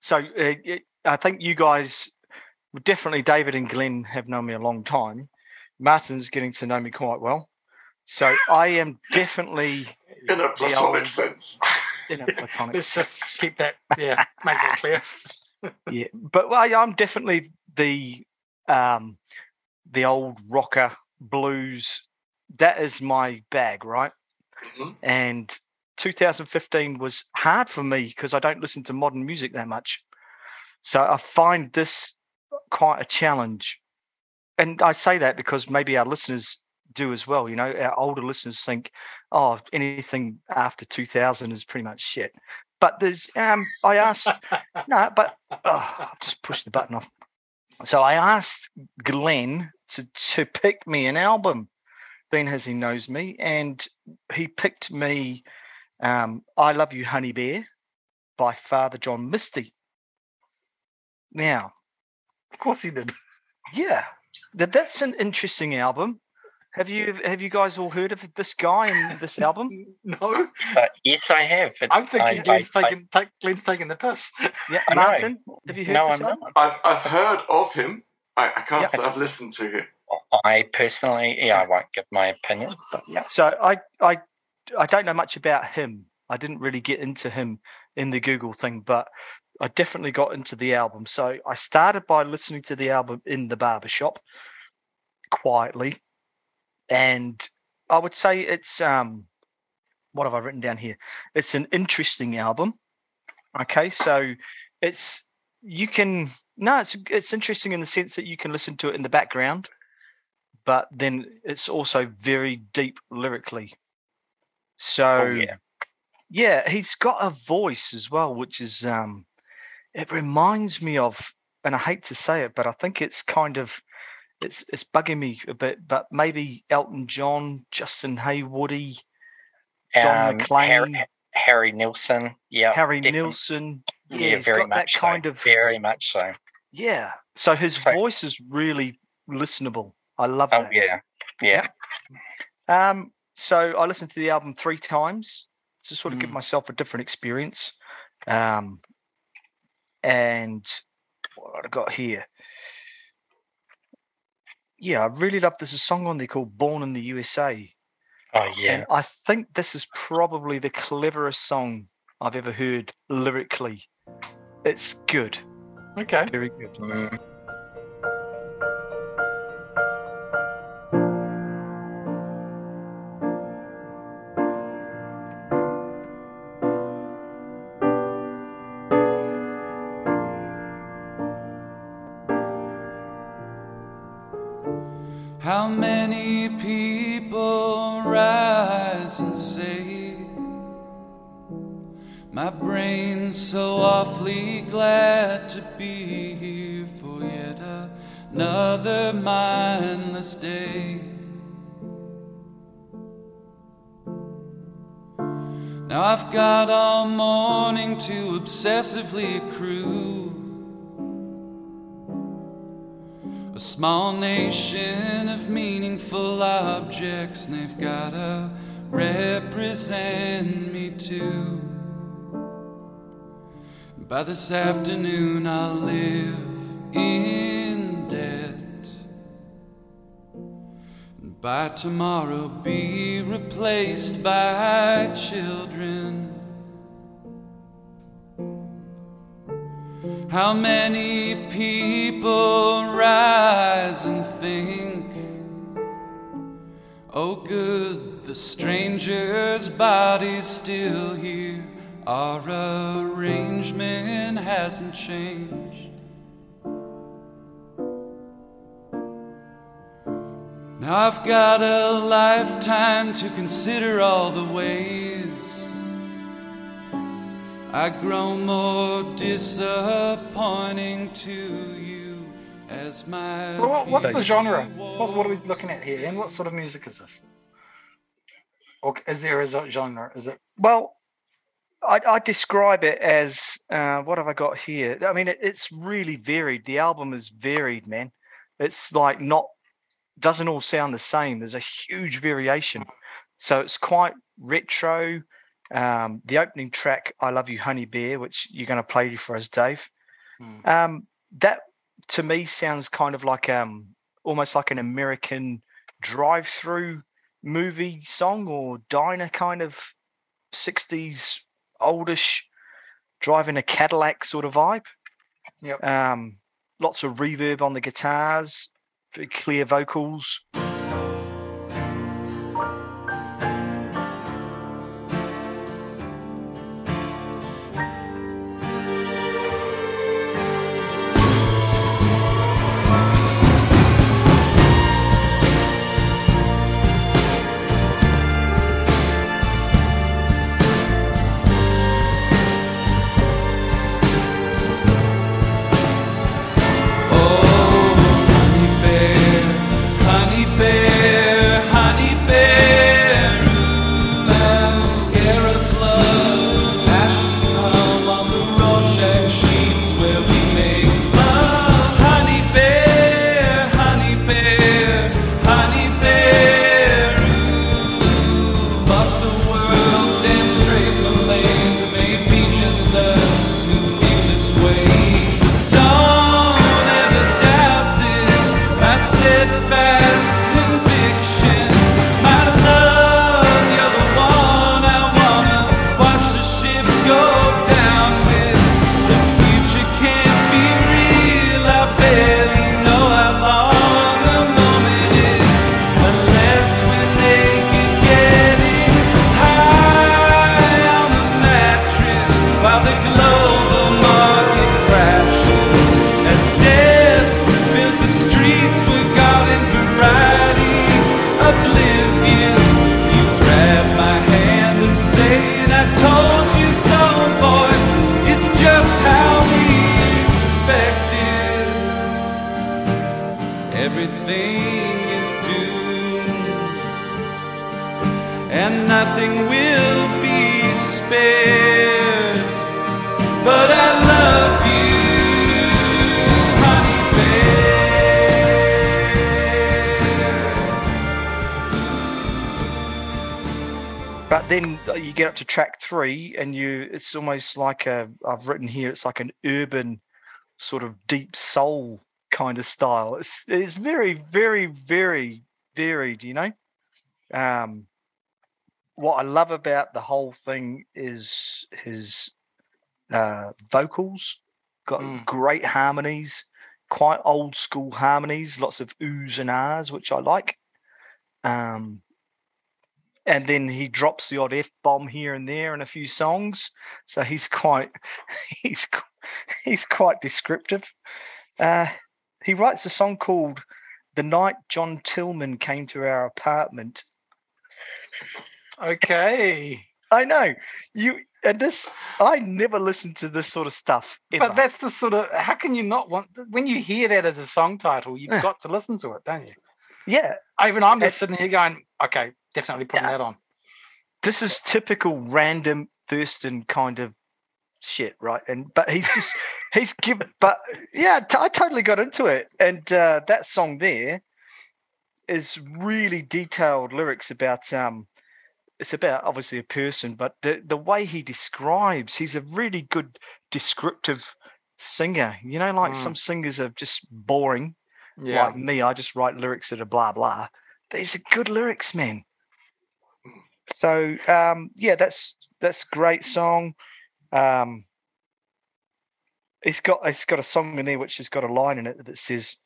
so uh, I think you guys, definitely David and Glen have known me a long time. Martyn's getting to know me quite well. So I am definitely in a platonic old- sense. in a platonic. Let's just keep that. Yeah, make that clear. yeah, but I, I'm definitely the um, the old rocker blues. That is my bag, right? Mhm. And 2015 was hard for me because I don't listen to modern music that much. So I find this quite a challenge. And I say that because maybe our listeners do as well. You know, our older listeners think, oh, anything after 2000 is pretty much shit. But there's, um, I asked, no, but oh, I've just pushed the button off. So I asked Glen to, to pick me an album, being as he knows me, and he picked me um, I Love You, Honey Bear by Father John Misty. Now, Of course he did. yeah, that's an interesting album. Have you have you guys all heard of this guy and this album? No, But yes, I have. It- I'm thinking I- Glen's I- I- taking take, Glen's taking the piss. Yeah, I know. Martyn, have you heard No, this I'm album? not. I've I've heard of him. I, I can't Yeah. say I've listened to him. I personally, yeah, I won't give my opinion, but yeah. So I I I don't know much about him. I didn't really get into him in the Google thing, but I definitely got into the album. So I started by listening to the album in the barbershop quietly. And I would say it's um what have I written down here? It's an interesting album. Okay, so it's you can no, it's it's interesting in the sense that you can listen to it in the background, but then it's also very deep lyrically. So Oh, yeah. yeah, he's got a voice as well, which is um it reminds me of and I hate to say it, but I think it's kind of it's it's bugging me a bit, but maybe Elton John, Justin Hayward, Don Um, McLean, Harry, Harry Nilsson, yeah. Harry definitely. Nilsson. Yeah, Yeah, very got that much so. kind of Very much so. yeah. So his So- voice is really listenable. I love Oh that. yeah, yeah. Um, so I listened to the album three times to sort of give Mm. myself a different experience. Um, and what I got here. Yeah, I really love. There's a song on there called "Bored in the USA," Oh yeah. and I think this is probably the cleverest song I've ever heard lyrically. It's good, Okay. very good. Mm. I've got all morning to obsessively accrue. A small nation of meaningful objects, and they've gotta represent me too. By this afternoon, I'll live in debt. By tomorrow, be replaced by children. How many people rise and think, Oh, good, the stranger's body's still here. Our arrangement hasn't changed. Now I've got a lifetime to consider all the ways I grow more disappointing to you as my. Well, what- what's the genre? What, what are we looking at here? And what sort of music is this? Or is there a genre? Is it? Well, I, I describe it as uh, what have I got here? I mean, it, it's really varied. The album is varied, man. It's like not doesn't all sound the same. There's a huge variation, so it's quite retro. Um, the opening track, "I Love You, Honey Bear," which you're going to play for us, Dave. Hmm. Um, that to me sounds kind of like um, almost like an American drive-through movie song or diner kind of 60s oldish driving a Cadillac sort of vibe. Yep. Um, lots of reverb on the guitars, very clear vocals. You get up to track three, and you it's almost like a I've written here. It's like an urban sort of deep soul kind of style. It's it's very very very varied. You know. Um, what I love about the whole thing is his uh, vocals. Got Mm. great harmonies, quite old school harmonies, lots of oohs and ahs, which I like. Um, and then he drops the odd f bomb here and there in a few songs, so he's quite he's he's quite descriptive. Uh, he writes a song called "The Night John Tillman Came to Our Apartment." Okay. I know you and this. I never listened to this sort of stuff. Ever. But that's the sort of how can you not want when you hear that as a song title, you've got to listen to it, don't you? yeah, Even I'm just sitting here going, okay, definitely putting Yeah. that on. this is typical random Thurston kind of shit, right? And but he's just he's given, but yeah, t- I totally got into it, and uh, that song there is really detailed lyrics about um. It's about obviously a person, but the the way he describes, he's a really good descriptive singer. You know, like Mm. some singers are just boring. Yeah. Like me, I just write lyrics that are blah blah. These are good lyrics, man. So um, yeah, that's that's great song. Um, it's got it's got a song in there which has got a line in it that says,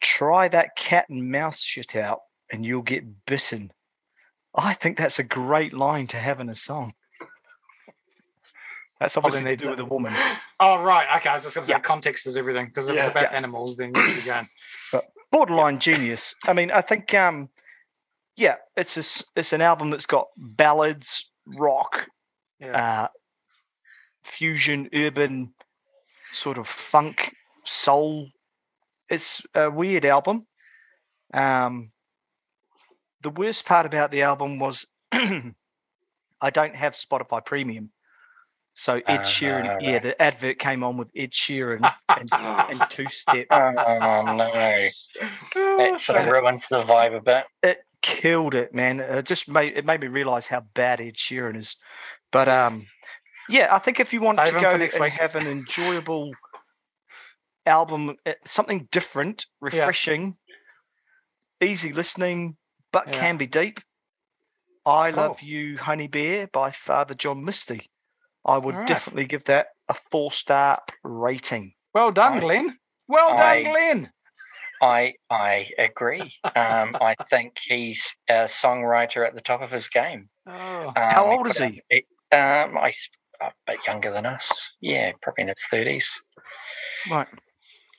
"Try that cat and mouse shit out, and you'll get bitten." I think that's a great line to have in a song. That's obviously to do a- with a woman. Oh right, okay. I was just going to say Yeah. context is everything because if Yeah. it's about Yeah. animals, then be going. But borderline genius. I mean, I think, um, yeah, it's a, s- it's an album that's got ballads, rock, Yeah. uh, fusion, urban, sort of funk, soul. It's a weird album. Um, the worst part about the album was I don't have Spotify Premium. So Ed Sheeran, Ah, yeah, right. the advert came on with Ed Sheeran and, and Two Step. Oh no, that sort of ruins the vibe a bit. it killed it, man. It just made it made me realize how bad Ed Sheeran is. But um, yeah, I think if you want Save to go and next week. have an enjoyable album, uh, something different, refreshing, easy listening, but Yeah. can be deep. I Cool. love you, Honey Bear by Father John Misty. I would Alright. definitely give that a four star rating. Well done, I- Glen. Well done, I- Glen. I I agree. Um, I think he's a songwriter at the top of his game. Oh, Um, How old put is out- it- Um, I, s- a bit younger than us. Yeah, probably in his thirties. Right.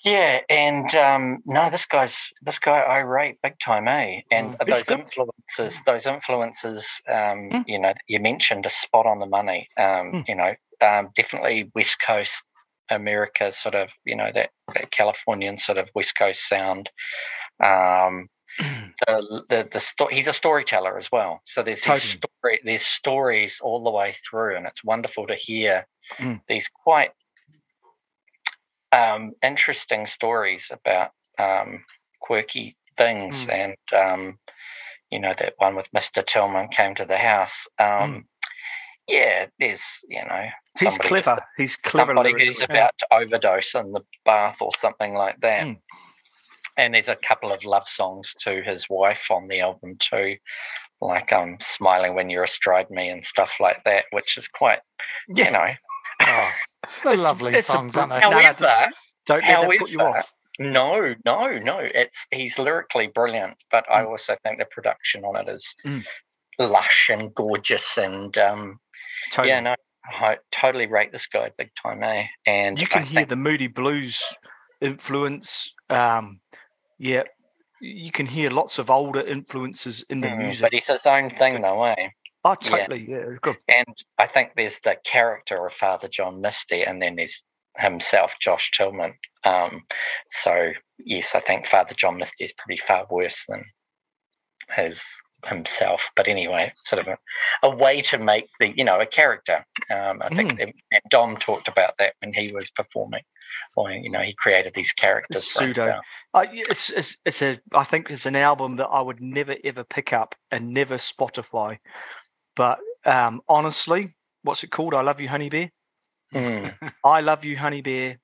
Yeah, and um, no, this guy's this guy I rate big time, eh? And Mm. Those influences, those influences, um, Mm. you know, you mentioned a spot on the money. Um, Mm. You know, um, definitely West Coast America, sort of, you know, that, that Californian sort of West Coast sound. Um, the the, the sto- he's a storyteller as well. So there's these Totally. story, there's stories all the way through, and it's wonderful to hear Mm. these quite um, interesting stories about um, quirky things, Mm. and um, you know that one with Mister Tillman came to the house. Um, Yeah, there's you know Mm. He's clever. He's clever. somebody who's about to overdose in the bath or something like that. Mm. And there's a couple of love songs to his wife on the album too, like um "Smiling When You're Astride Me" and stuff like that, which is quite Yeah. you know. oh, they're lovely it's songs, aren't they? br- no, However, Don't let that put you off. no, no, no. It's he's lyrically brilliant, but I Mm. also think the production on it is Mm. lush and gorgeous, and um, Totally. yeah, no, I totally rate this guy big time, eh? And you I can hear think- the Moody Blues influence. Um, yeah, you can hear lots of older influences in the Mm, music. but it's his own thing, though, eh? oh, totally. Yeah, good. And I think there's the character of Father John Misty, and then there's himself, Josh Tillman. Um, so yes, I think Father John Misty is probably far worse than his himself. But anyway, sort of a, a way to make the you know a character. Um, I think Mm. Dom talked about that when he was performing. Or you know, he created these characters. for Pseudo. Uh, it's, it's it's a. I think it's an album that I would never ever pick up and never Spotify. But um, honestly, what's it called? I love you, Honey Bear. Mm. I love you, Honey Bear.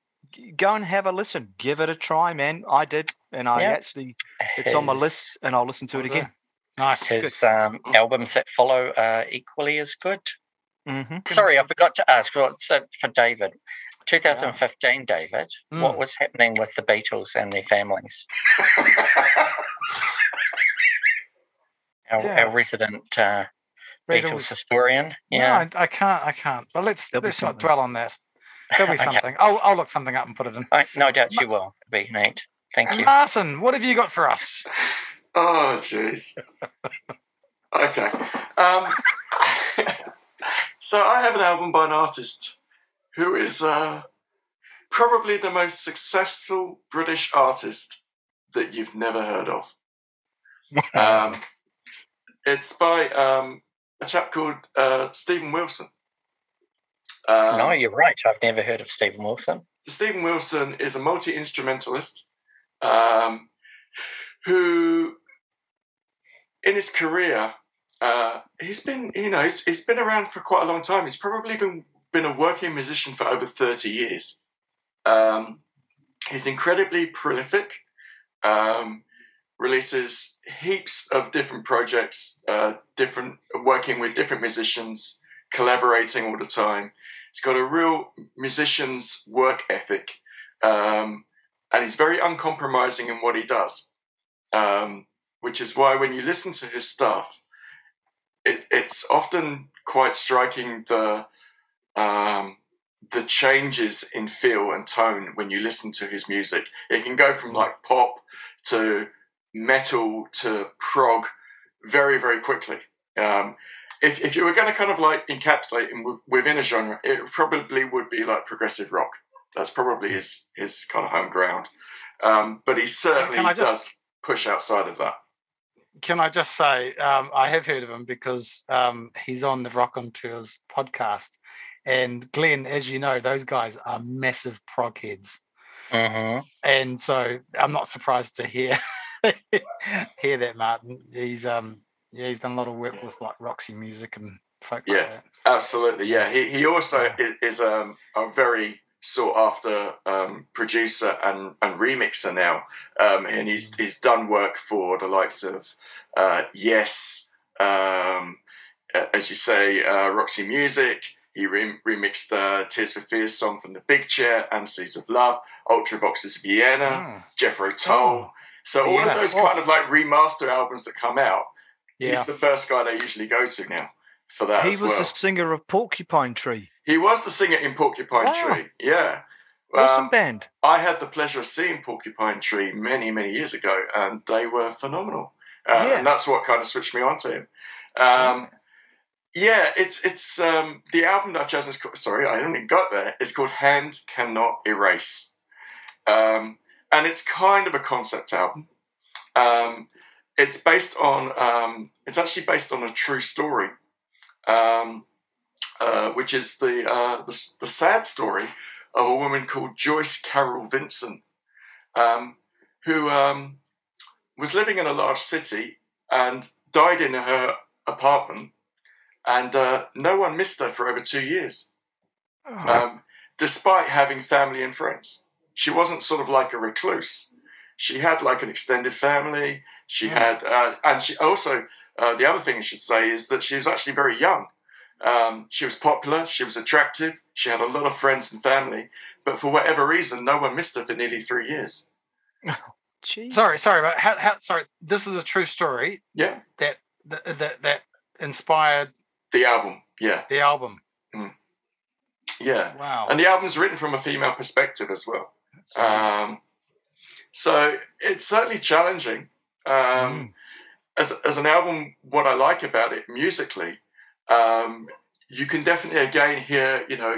Go and have a listen. Give it a try, man. I did, and I Yeah. actually it's on my list, and I'll listen to it again. Nice. His um, albums that follow are equally as good. hmm Sorry, I forgot to ask. What's it for David? 2015, David. What Mm. was happening with the Beatles and their families? Our, Yeah. our resident uh, Beatles Beatles. historian. Yeah. I, I can't. I can't. But let's There'll let's not dwell on that. There'll be Okay. something. I'll I'll look something up and put it in. I, no doubt you will. Be neat. Thank you. Martyn, what have you got for us? Oh, jeez. okay. Um, so I have an album by an artist who is uh, probably the most successful British artist that you've never heard of. Um, it's by um, a chap called uh, Steven Wilson. Um, no, you're right. I've never heard of Steven Wilson. so Steven Wilson is a multi instrumentalist um, who, in his career, uh, he's been you know he's, he's been around for quite a long time. He's probably been been a working musician for over thirty years. Um, he's incredibly prolific. Um, releases heaps of different projects, uh, different working with different musicians, collaborating all the time. He's got a real musician's work ethic, um, and he's very uncompromising in what he does. Um, which is why when you listen to his stuff, it, it's often quite striking the um, the changes in feel and tone when you listen to his music. It can go from like pop to metal to prog very very quickly. Um, if, if you were going to kind of like encapsulate him within a genre, it probably would be like progressive rock. That's probably his his kind of home ground. Um, but he certainly just- does push outside of that. Can I just say um, I have heard of him because um, he's on the Rock on Tours podcast, and Glen, as you know, those guys are massive prog heads, hmm and so I'm not surprised to hear hear that Martyn. He's um yeah he's done a lot of work with like Roxy Music and folk Yeah. like. Absolutely, yeah. He he also i- is um, a very sought after um, producer and, and remixer now, um, and he's he's done work for the likes of uh, Yes, um, as you say, uh, Roxy Music. He rem- remixed uh, Tears for Fears song from The Big Chair and of Love, Ultravox's Vienna, Mm, Jethro Tull. Oh, So all Vienna. of those Oh. kind of like remaster albums that come out, yeah. he's the first guy they usually go to now for that He as was well. the singer of Porcupine Tree. He was the singer in Porcupine Wow. Tree. Yeah. Awesome Um, band. I had the pleasure of seeing Porcupine Tree many, many years ago, and they were phenomenal. Uh, Yeah. And that's what kind of switched me onto him. Um, yeah, it's it's um, the album that I've chosen. Is called, sorry, I only got there. It's called Hand Cannot Erase, um, and it's kind of a concept album. Um, it's based on. Um, it's actually based on a true story, um, uh, which is the, uh, the the sad story of a woman called Joyce Carol Vincent, um, who um, was living in a large city and died in her apartment, and uh, no one missed her for over two years, Oh, um, despite having family and friends. She wasn't sort of like a recluse. She had like an extended family. She Mm. had, uh, and she also, uh, the other thing I should say is that she was actually very young. Um, she was popular, she was attractive, she had a lot of friends and family, but for whatever reason, no one missed her for nearly three years. Jesus. Sorry, sorry, but how, how sorry. This is a true story Yeah, that that that, that inspired the album. Yeah, the album. yeah. Wow. And the album's written from a female perspective as well. Um, so it's certainly challenging. Um, Mm. as, as an album, what I like about it musically, um, you can definitely again hear, you know,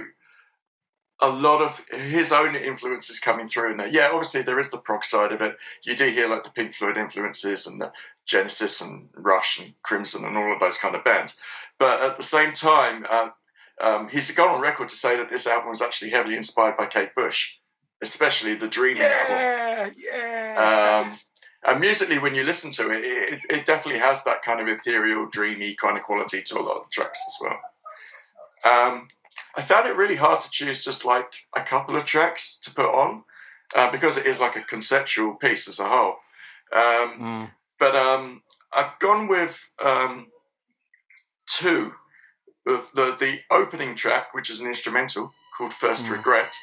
a lot of his own influences coming through in there. Yeah, obviously there is the prog side of it. You do hear like the Pink Floyd influences and the Genesis and Rush and Crimson and all of those kind of bands. But at the same time, uh, um, he's gone on record to say that this album was actually heavily inspired by Kate Bush, especially the Dreaming album. yeah, yeah. Um, and musically, when you listen to it, it, it definitely has that kind of ethereal, dreamy kind of quality to a lot of the tracks as well. Um, I found it really hard to choose just like a couple of tracks to put on uh, because it is like a conceptual piece as a whole. Um, Mm. but um, I've gone with um, two. The, the the opening track, which is an instrumental called First Mm. Regret.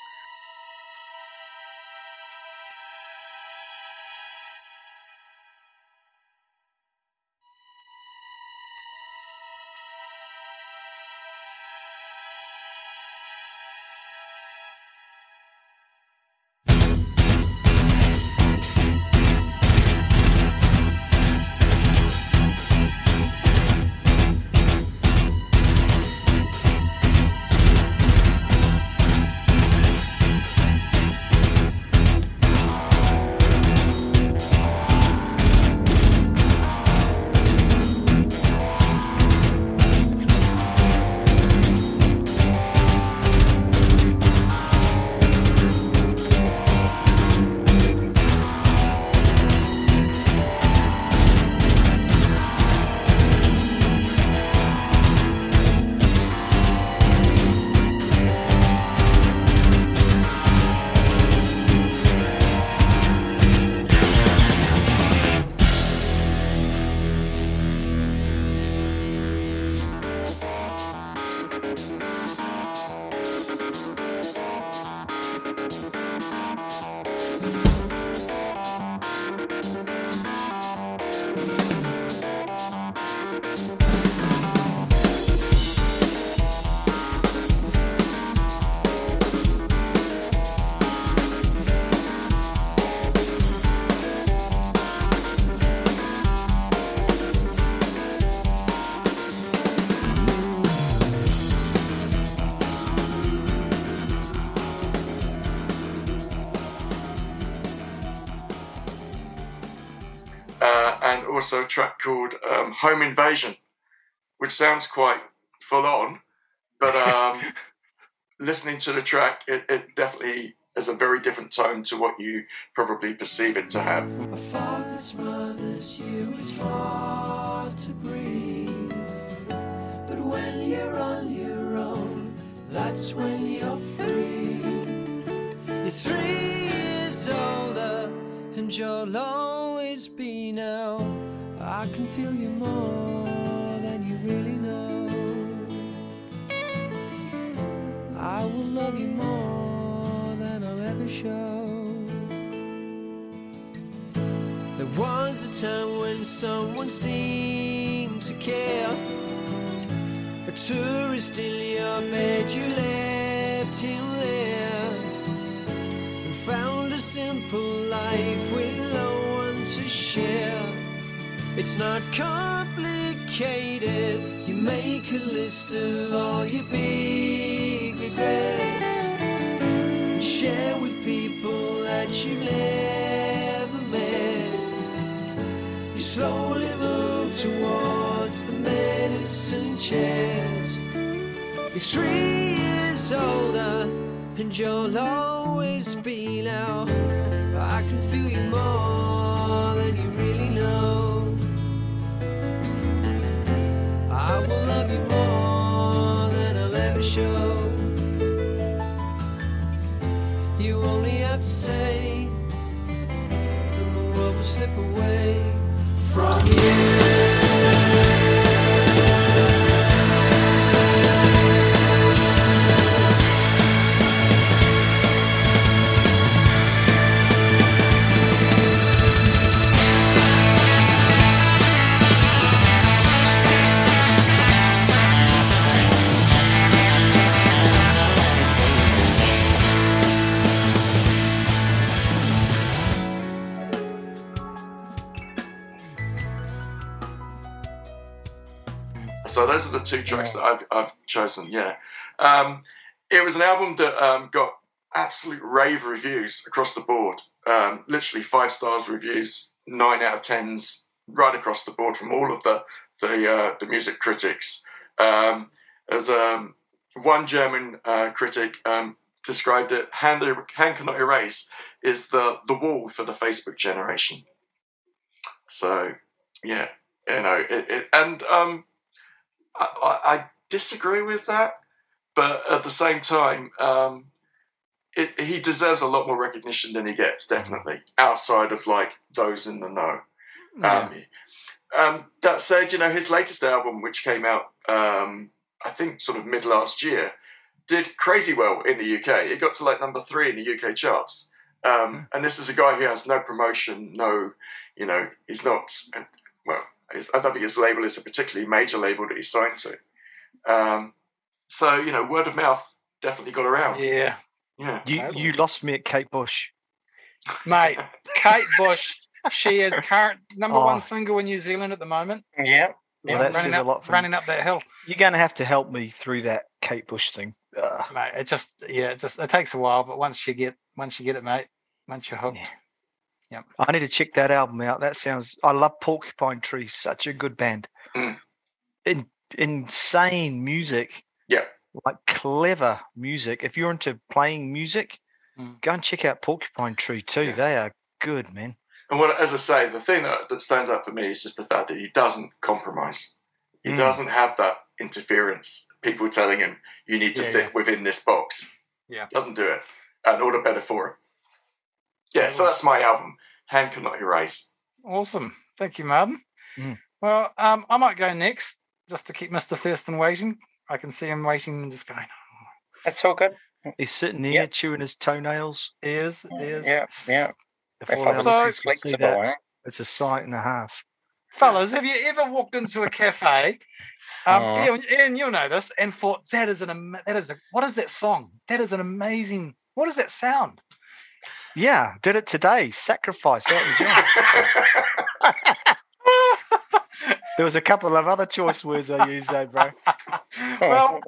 Also a track called um, Home Invasion, which sounds quite full on, but um, listening to the track, it, it definitely has a very different tone to what you probably perceive it to have. A fog that smothers you, it's hard to breathe. But when you're on your own, that's when you're free. You're three years older, and you'll always be now. I can feel you more than you really know. I will love you more than I'll ever show. There was a time when someone seemed to care. A tourist in your bed, you left him there and found a simple life with no one to share. It's not complicated. You make a list of all your big regrets and share with people that you've never met. You slowly move towards the medicine chest. You're three years older, and you'll always be now. I can feel you more show. You only have to say, and the world will slip away from you. So those are the two tracks that I've, I've chosen. Yeah, um, it was an album that um, got absolute rave reviews across the board. Um, literally five stars reviews, nine out of tens, right across the board from all of the the uh, the music critics. Um, as um, one German uh, critic um, described it, "Hand, hand cannot erase" is the the wall for the Facebook generation. So, yeah, you know, it, it and um, I, I, I disagree with that, but at the same time, um, it, he deserves a lot more recognition than he gets, definitely outside of like those in the know. Yeah. Um, Um, that said, you know, his latest album, which came out, um, I think, sort of mid last year, did crazy well in the UK. It got to like number three in the UK charts. Um, and this is a guy who has no promotion, no, you know, he's not, well, I don't think his label is a particularly major label that he's signed to. Um, so, you know, word of mouth definitely got around. Yeah, Yeah. You you lost me at Kate Bush. mate. Kate Bush, she is current number Oh. one single in New Zealand at the moment. Yeah. Well, Yeah, that running says a lot for running up that hill, You're going to have to help me through that Kate Bush thing. Ugh. mate. It just yeah, it just it takes a while, but once you get once you get it, mate, once you're hooked. Yeah. I need to check that album out. That sounds. I love Porcupine Tree. Such a good band. Mm. In, insane music. Yeah. Like clever music. If you're into playing music, Mm. go and check out Porcupine Tree too. Yeah. They are good, man. And what, as I say, the thing that, that stands out for me is just the fact that he doesn't compromise. He Mm. doesn't have that interference. People telling him you need to Yeah, fit yeah. within this box. Yeah. doesn't do it, and all the better for it. Yeah, so that's my album. Hand cannot erase. Awesome. Thank you, Martyn. Mm. Well, um, I might go next just to keep Mr. Thurston waiting. I can see him waiting and just going, That's all good. He's sitting here Yep. chewing his toenails. ears, ears. Yeah, yeah. If If all I our was So- listeners see flexible, that, eh? it's a sight and a half. Fellas, have you ever walked into a cafe? Um. Ian, Ian, you'll know this, and thought that is an ama- that is a what is that song? That is an amazing. What is that sound? Yeah, did it today. Sacrifice. That was there was a couple of other choice words I used though, bro. well,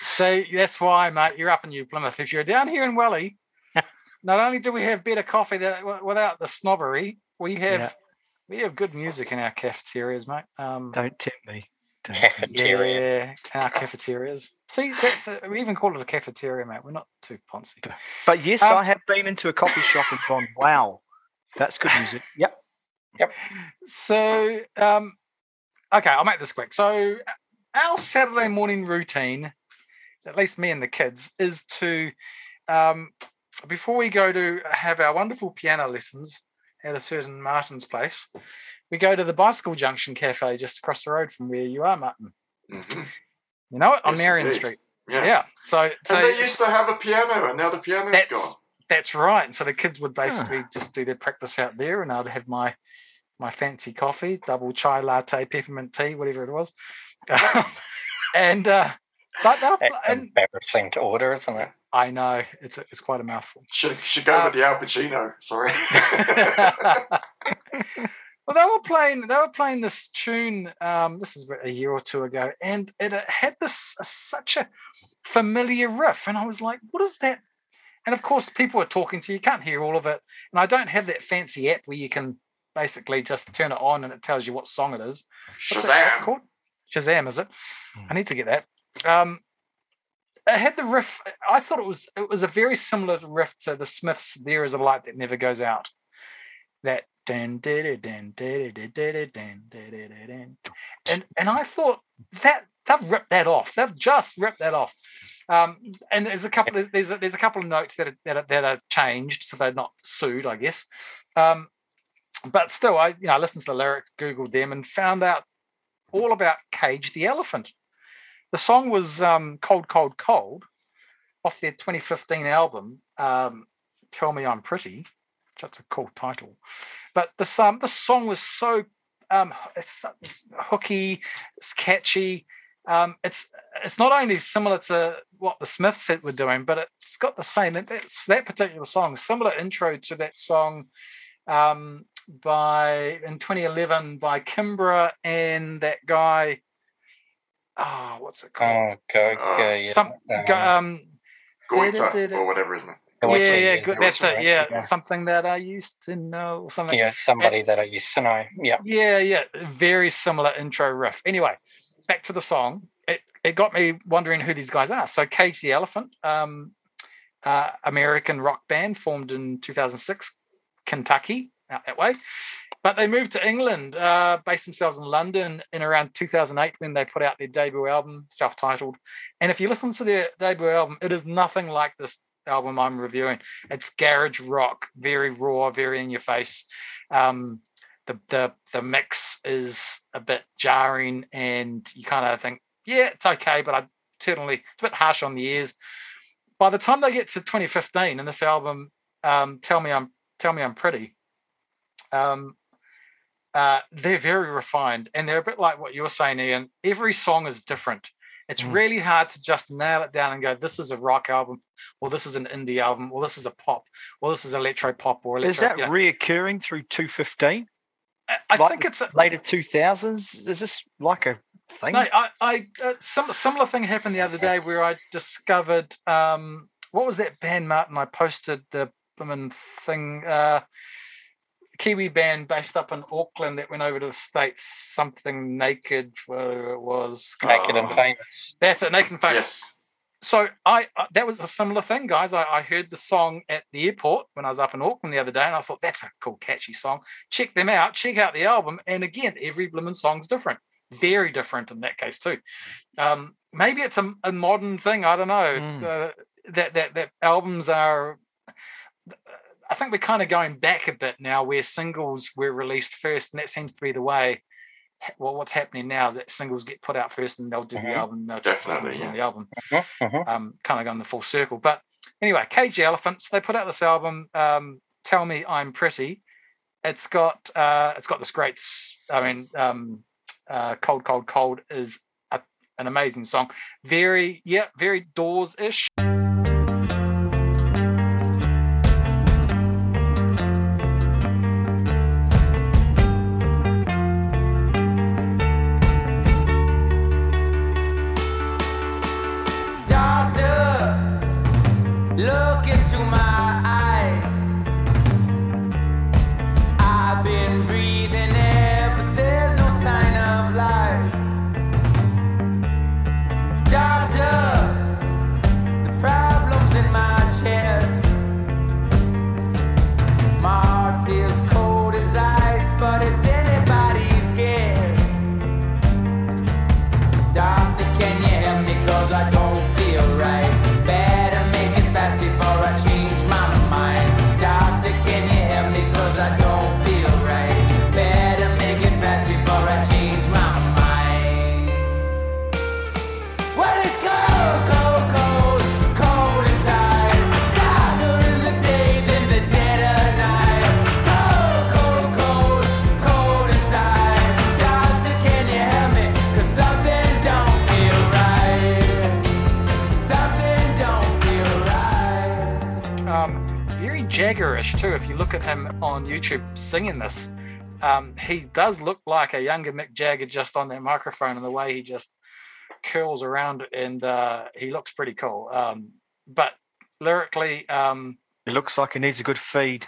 see, that's why, mate. You're up in New Plymouth. If you're down here in Welly, not only do we have better coffee that, without the snobbery, we have Yeah. we have good music in our cafeterias, mate. Um, Don't tempt me. Don't tempt me. Cafeteria. yeah, our cafeterias. See, that's a, we even call it a cafeteria, mate. We're not too poncy. But yes, Um, I have been into a coffee shop and gone, wow, that's good music. Yep. Yep. So, um, okay, I'll make this quick. So, our Saturday morning routine, at least me and the kids, is to, um, before we go to have our wonderful piano lessons at a certain Martyn's place, we go to the Bicycle Junction Cafe just across the road from where you are, Martyn. Mhm. You know it on Marion indeed. Street. Yeah. Yeah. So, so and they used to have a piano, and now the piano's That's- gone. That's right. And so the kids would basically just do their practice out there, and I'd have my my fancy coffee, double chai latte, peppermint tea, whatever it was. and uh, but they'll That's and embarrassing to order, isn't it? I know it's a, it's quite a mouthful. Should should go Uh, with the Al Pacino. Sorry. well, they were playing. They were playing this tune. Um, this is a year or two ago, and it had this uh, such a familiar riff, and I was like, "What is that?" And of course, people are talking to you. Can't hear all of it, and I don't have that fancy app where you can basically just turn it on and it tells you what song it is. What's that app Shazam! called? Shazam, is it? Hmm. I need to get that. Um, it had the riff. I thought it was it was a very similar riff to the Smiths. There is a light that never goes out. That and and I thought that they've ripped that off. They've just ripped that off. Um, and there's a couple. There's there's a, there's a couple of notes that are, that are, that are changed, so they're not sued, I guess. Um, but still, I you know I listened to the lyrics, googled them, and found out all about Cage the Elephant. The song was um, "Cold, Cold, Cold" off their 2015 album. Tell me I'm pretty that's a cool title. But this um this song was so um it's, it's hooky, it's catchy. Um, it's it's not only similar to what the Smiths had- were doing, but it's got the same. It's that particular song, similar intro to that song um, by in 2011 by Kimbra and that guy. Oh, what's it called? Oh, okay, Uh, go, yeah. Some go- um, Goita did it- or whatever, isn't it? Yeah, yeah, good. That's it. Yeah, yeah. something that I used to know. Something. Yeah, somebody that I used to know. Yeah. Yeah, yeah, very similar intro riff. Anyway, back to the song. It it got me wondering who these guys are. So Cage the Elephant, um, uh, American rock band formed in 2006, Kentucky, out that way. But they moved to England, uh, based themselves in London in around 2008 when they put out their debut album, self-titled. And if you listen to their debut album, it is nothing like this album I'm reviewing. It's garage rock, very raw, very in your face. Um, the the the mix is a bit jarring, and you kind of think, yeah, it's okay, but I certainly it's a bit harsh on the ears. By the time they get to 2015 and this album, um, tell me I'm tell me I'm pretty. Um, uh, they're very refined, and they're a bit like what you're saying, Ian. Every song is different. It's Mm. really hard to just nail it down and go, this is a rock album, or this is an indie album, or this is a pop, or this is electro pop, or electro. Is that you know. reoccurring through 215? I, I like think it's a, Later 2000s? Is this like a thing? no. I, I uh, some similar thing happened the other day where I discovered um, what was that band, Martyn? I posted the woman thing. Uh, Kiwi band based up in Auckland that went over to the States, something naked, whatever it was. Naked and Oh. famous. That's it, naked and famous. Yes. so I uh, that was a similar thing, guys. I, I heard the song at the airport when I was up in Auckland the other day, and I thought that's a cool, catchy song. Check them out. Check out the album, and again, every blooming song's different, very different in that case too. Um, maybe it's a, a modern thing. I don't know. It's uh, that that that albums are. I think we're kind of going back a bit now, where singles were released first, and that seems to be the way. Well, what's happening now is that singles get put out first, and they'll do Mhm. the album. and they'll chuck the Definitely, singles on yeah. the album Mhm, mhm. um, kind of going the full circle. But anyway, Cage Elephants, they put out this album, um, Tell Me I'm Pretty. It's got uh, it's got this great, I mean, um, uh, Cold, Cold, Cold is a, an amazing song. Very, yeah, very Doors ish. Singing this, um, he does look like a younger Mick Jagger just on that microphone and the way he just curls around and uh, he looks pretty cool. Um, but lyrically, um, It looks like he needs a good feed.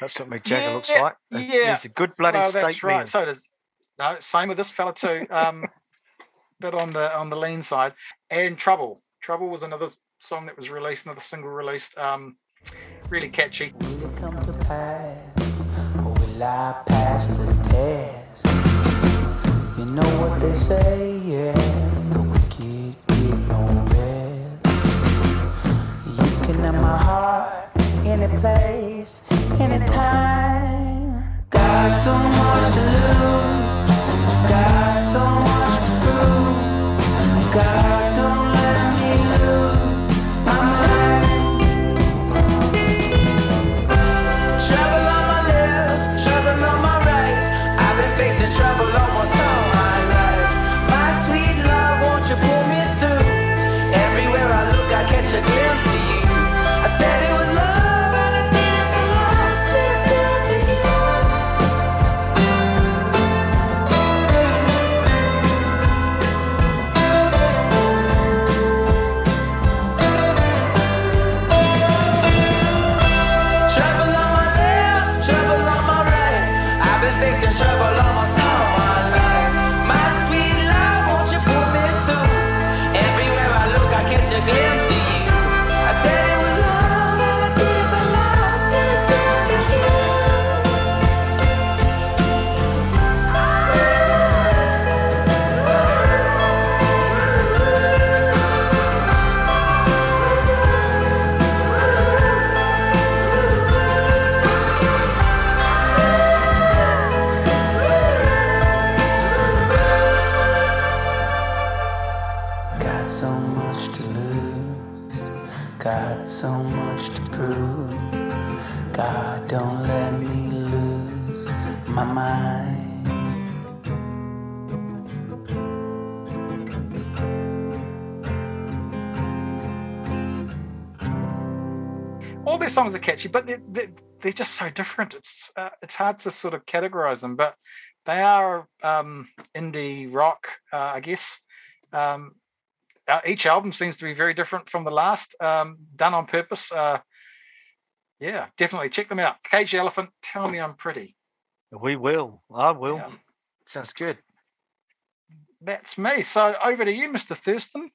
That's what Mick Jagger looks like. He yeah. needs a good bloody well, steak that's right. meal. So does no. Same with this fella too. Um, bit on the on the lean side. And Trouble. Trouble was another song that was released, another single released. Um, really catchy. Will it come to pass, or will I pass the test? You know what they say, yeah. The wicked get no rest. You can have my heart any place, anytime. Got so much to lose, got so much to prove. God, songs are catchy, but they're, they're, they're just so different. It's uh, it's hard to sort of categorize them, but they are um, indie rock, uh, I guess. Um, uh, each album seems to be very different from the last, um, done on purpose. Uh, yeah, definitely check them out. Cage the Elephant, Tell Me I'm Pretty. We will. I will. Yeah. Sounds good. That's me. So over to you, Mr. Thurston.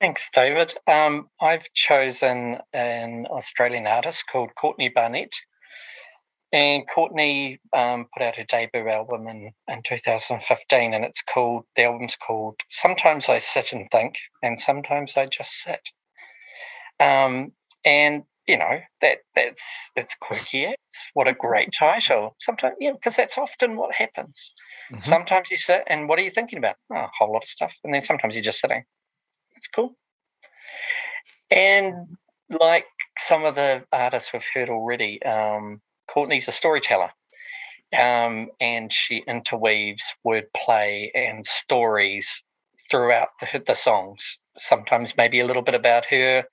Thanks, David. Um, I've chosen an Australian artist called Courtney Barnett. And Courtney um, put out her debut album in, in 2015, and it's called, the album's called Sometimes I Sit and Think, and Sometimes I Just Sit. Um, and, you know, that that's it's quirky. It's what a great title. Sometimes, yeah, because that's often what happens. Mhm. Sometimes you sit and what are you thinking about? Oh, a whole lot of stuff. And then sometimes you're just sitting. It's cool. And like some of the artists we've heard already, um, Courtney's a storyteller. Um, and she interweaves wordplay and stories throughout the, the songs. Sometimes maybe a little bit about her,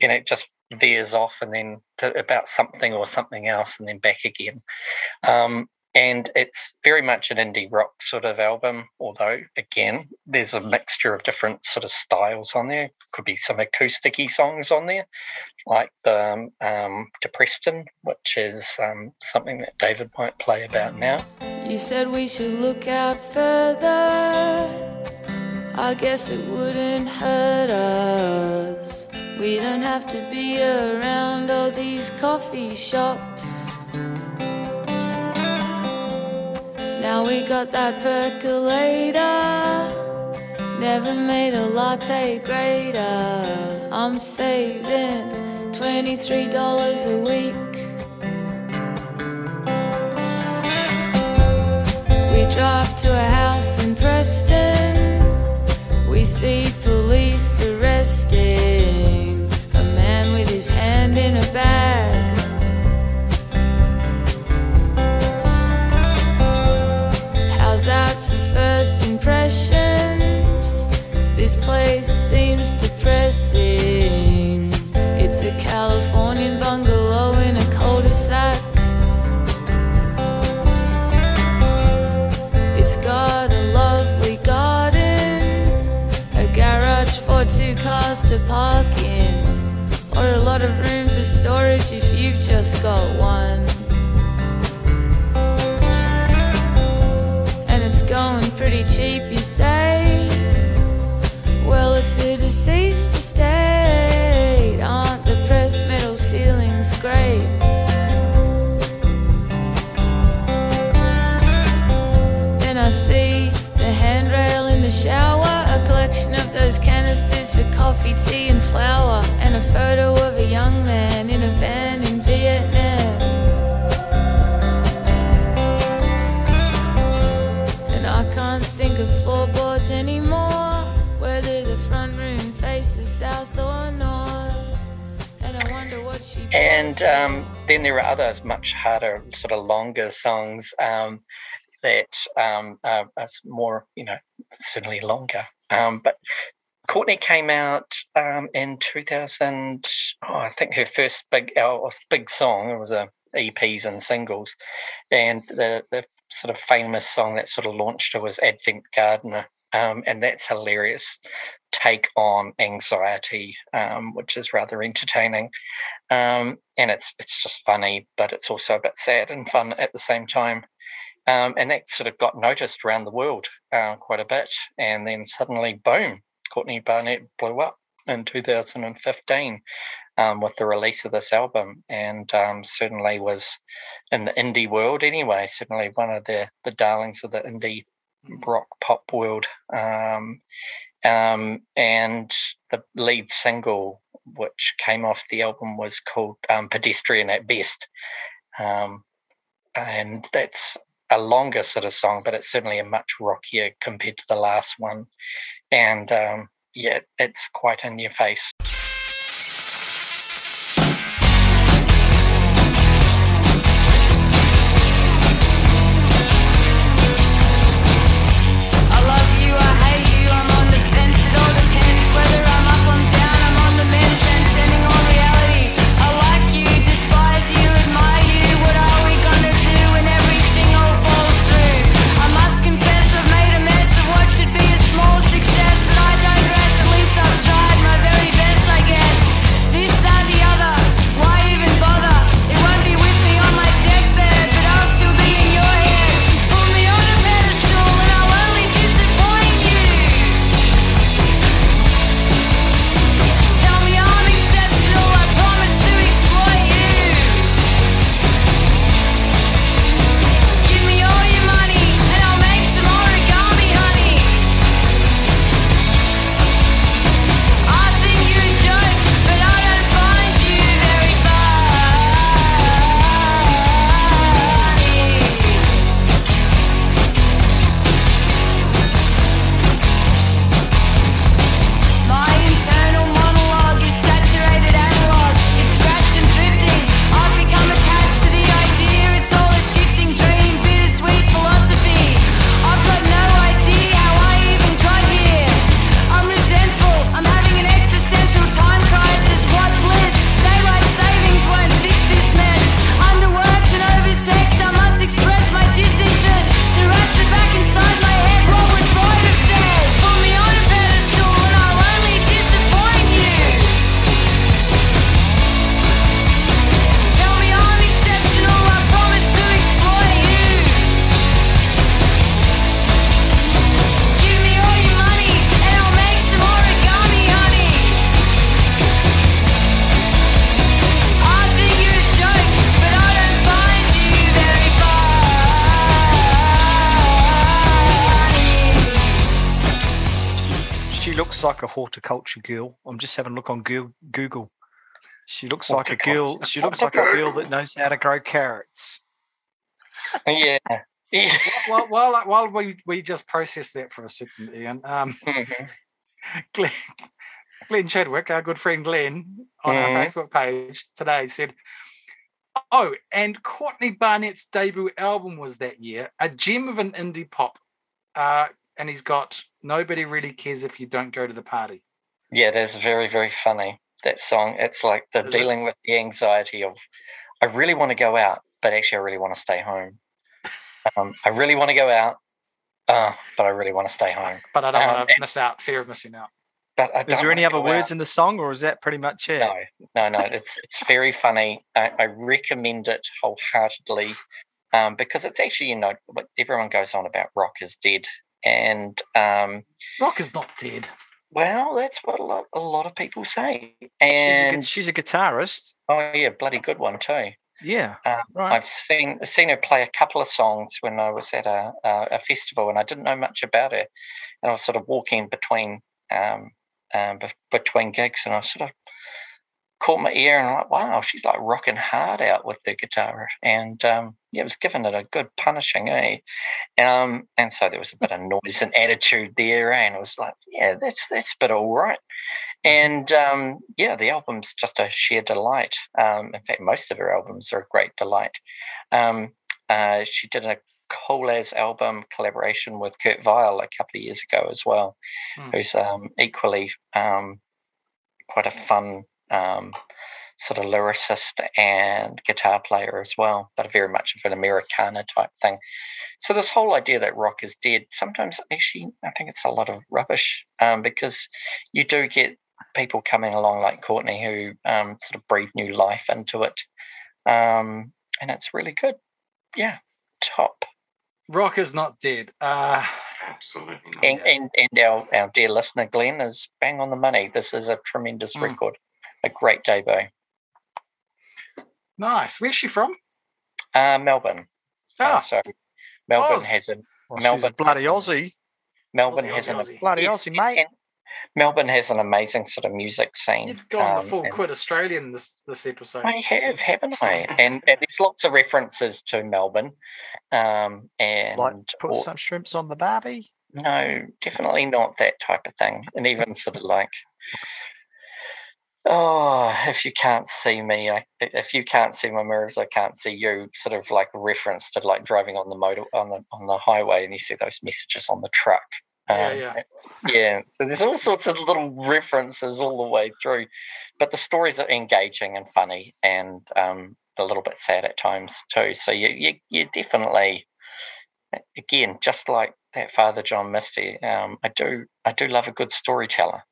then it just veers off and then to, about something or something else and then back again. Um, and it's very much an indie rock sort of album although again there's a mixture of different sort of styles on there could be some acousticy songs on there like the um, um, depreston which is um, something that david might play about now You said we should look out further. I guess it wouldn't hurt us. We don't have to be around all these coffee shops. Now we got that percolator. Never made a latte greater. I'm saving $23 a week. We drive to a house in Preston. We see or a lot of room for storage if you've just got one. And it's going pretty cheap, you say? Well, it's a deceased estate. Aren't the pressed metal ceilings great? Then I see the handrail in the shower, a collection of those canisters for coffee, tea, and flour, and a photo of a young man in a van in Vietnam. And I can't think of floorboards anymore, whether the front room faces south or north. And I wonder what she. And um, then there are other much harder, sort of longer songs um, that um, are, are more, you know, certainly longer. Um, but Courtney came out um, in 2000. Oh, I think her first big uh, big song it was a EPs and singles, and the the sort of famous song that sort of launched her was Avant Gardener, um, and that's hilarious take on anxiety, um, which is rather entertaining um, and it's it's just funny, but it's also a bit sad and fun at the same time. Um, and that sort of got noticed around the world uh, quite a bit, and then suddenly, boom, Courtney Barnett blew up in 2015 um, with the release of this album, and um, certainly was in the indie world anyway. Certainly one of the the darlings of the indie rock pop world. Um, um, and the lead single, which came off the album, was called um, Pedestrian at Best. Um, and that's a longer sort of song, but it's certainly a much rockier compared to the last one. And um, yeah, it's quite in your face. Horticulture girl. I'm just having a look on Google. She looks like a girl. She looks like a girl that knows how to grow carrots. Yeah. Yeah. while, while, while we, we just process that for a second, Ian, um, Mhm. Glenn, Glenn Chadwick, our good friend Glenn, on our Mhm. Facebook page today said, Oh, and Courtney Barnett's debut album was that year, a gem of an indie pop. Uh, and he's got Nobody Really Cares If You Don't Go to the Party. Yeah, it is very, very funny. That song. It's like the Is it? dealing with the anxiety of I really want to go out, but actually I really want to stay home. Um, I really want to go out, uh, but I really want to stay home. But I don't Um, want to and- miss out, fear of missing out. But I Is don't there any other words out. in the song, or is that pretty much it? No, no, no. It's it's very funny. I, I recommend it wholeheartedly um, because it's actually you know what everyone goes on about rock is dead, and um, Rock is not dead. well, that's what a lot a lot of people say. She's a, And she's a guitarist. oh yeah, bloody good one too. Yeah. Um, Right. I've seen seen her play a couple of songs when I was at a, a a festival, and I didn't know much about her. And I was sort of walking between um, um, between gigs, and I sort of caught my ear, and I'm like, wow, she's like rocking hard out with the guitar, and um, yeah, it was giving it a good punishing, eh? Um, and so there was a bit of noise and attitude there, and it was like, yeah, that's that's a bit all right. And um, yeah, the album's just a sheer delight. Um, in fact, most of her albums are a great delight. Um, uh, she did a Cool As album collaboration with Kurt Vile a couple of years ago as well, Hmm. who's um, equally um, quite a fun um, sort of lyricist and guitar player as well, but very much of an Americana type thing. So this whole idea that rock is dead, sometimes actually I think it's a lot of rubbish um, because you do get people coming along like Courtney who um, sort of breathe new life into it, um, and it's really good. Yeah, top. Rock is not dead. Uh, Absolutely. not. And, and and our our dear listener Glenn is bang on the money. This is a tremendous Mm. record, a great debut. nice. Where's she from? Uh, Melbourne. Uh, Ah, so Melbourne Oz. has a Well, she's a Melbourne bloody has Aussie. Melbourne Aussie, has an Aussie, Aussie. Bloody yes, Aussie, mate. and Melbourne has an amazing sort of music scene. You've gone um, the full quid Australian this this episode. I have, haven't I? And, and there's lots of references to Melbourne. Um, and Like put or- some shrimps on the barbie. no, definitely not that type of thing. And even sort of like, oh, if you can't see me, I, if you can't see my mirrors, I can't see you. Sort of like reference to like driving on the motor on the on the highway, and you see those messages on the truck. Yeah, Um, yeah. yeah. So there's all sorts of little references all the way through, but the stories are engaging and funny, and um, a little bit sad at times too. So you you you definitely, again, just like that Father John Misty, um, I do I do love a good storyteller.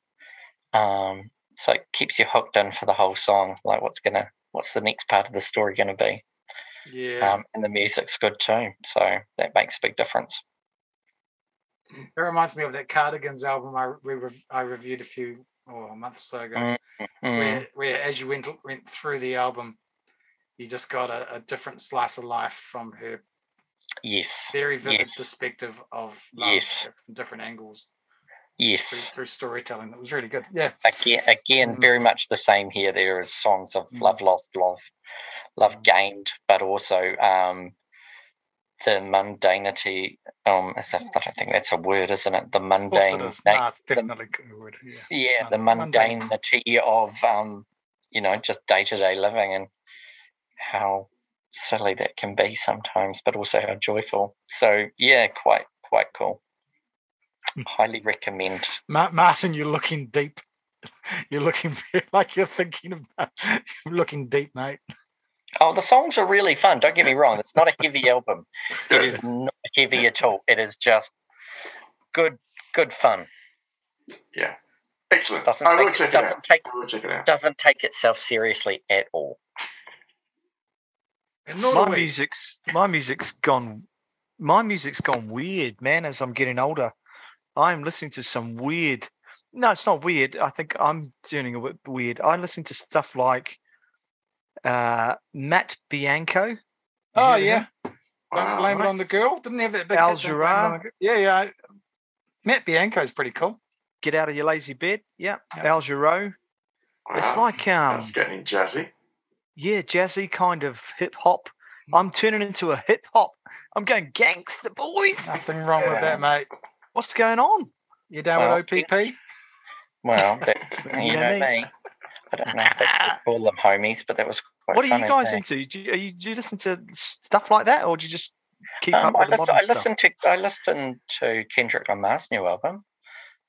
Um, so it keeps you hooked in for the whole song. Like what's gonna what's the next part of the story gonna be? Yeah. Um, and the music's good too, so that makes a big difference. it reminds me of that Cardigans album I we I reviewed a few or a month or so ago. Mm, Mm, Where where as you went went through the album, you just got a, a different slice of life from her yes, very vivid Yes. perspective of life Yes. from different angles yes. through, through storytelling. That was really good. Yeah. again, again, Mm. very much the same here. There is songs of Mm. love lost, love, love gained, but also um, the mundanity. Um, is that, I don't think that's a word, isn't it? The mundane, it na- Nah, definitely a word. Yeah. yeah, the mun- mundane. mundanity of um, you know, just day to day living and how silly that can be sometimes, but also how joyful. So yeah, quite quite cool. Highly recommend. Ma- Martyn, you're looking deep. You're looking like you're thinking about. You're looking deep, mate. Oh, the songs are really fun. Don't get me wrong; it's not a heavy album. It is not heavy at all. It is just good, good fun. Yeah. Excellent. Doesn't I will take, check it doesn't out. take I will check it out. doesn't take itself seriously at all. And my music's my music's gone my music's gone weird man as i'm getting older i'm listening to some weird no it's not weird i think i'm doing a bit weird i listen to stuff like uh matt bianco Oh yeah. him? Don't Wow. blame it on the girl. Didn't have that big. Al hit, Don't Blame It on Jarreau. the Girl. Yeah, yeah. I- Matt Bianco's pretty cool. Get out of your lazy bed. Yeah. Yep. Al Jarreau. It's like um that's getting jazzy. yeah, jazzy kind of hip hop. I'm turning into a hip hop. I'm going gangster boys. Nothing wrong with that, mate. What's going on? You down Well, with OPP? Well, that's you You know know me. me. I don't know if they still call them homies, but that was quite what are funny. you guys into? Do you, you, do you listen to stuff like that, or do you just keep Um, up I, with the listen, modern I stuff? listened to I listened to Kendrick Lamar's new album,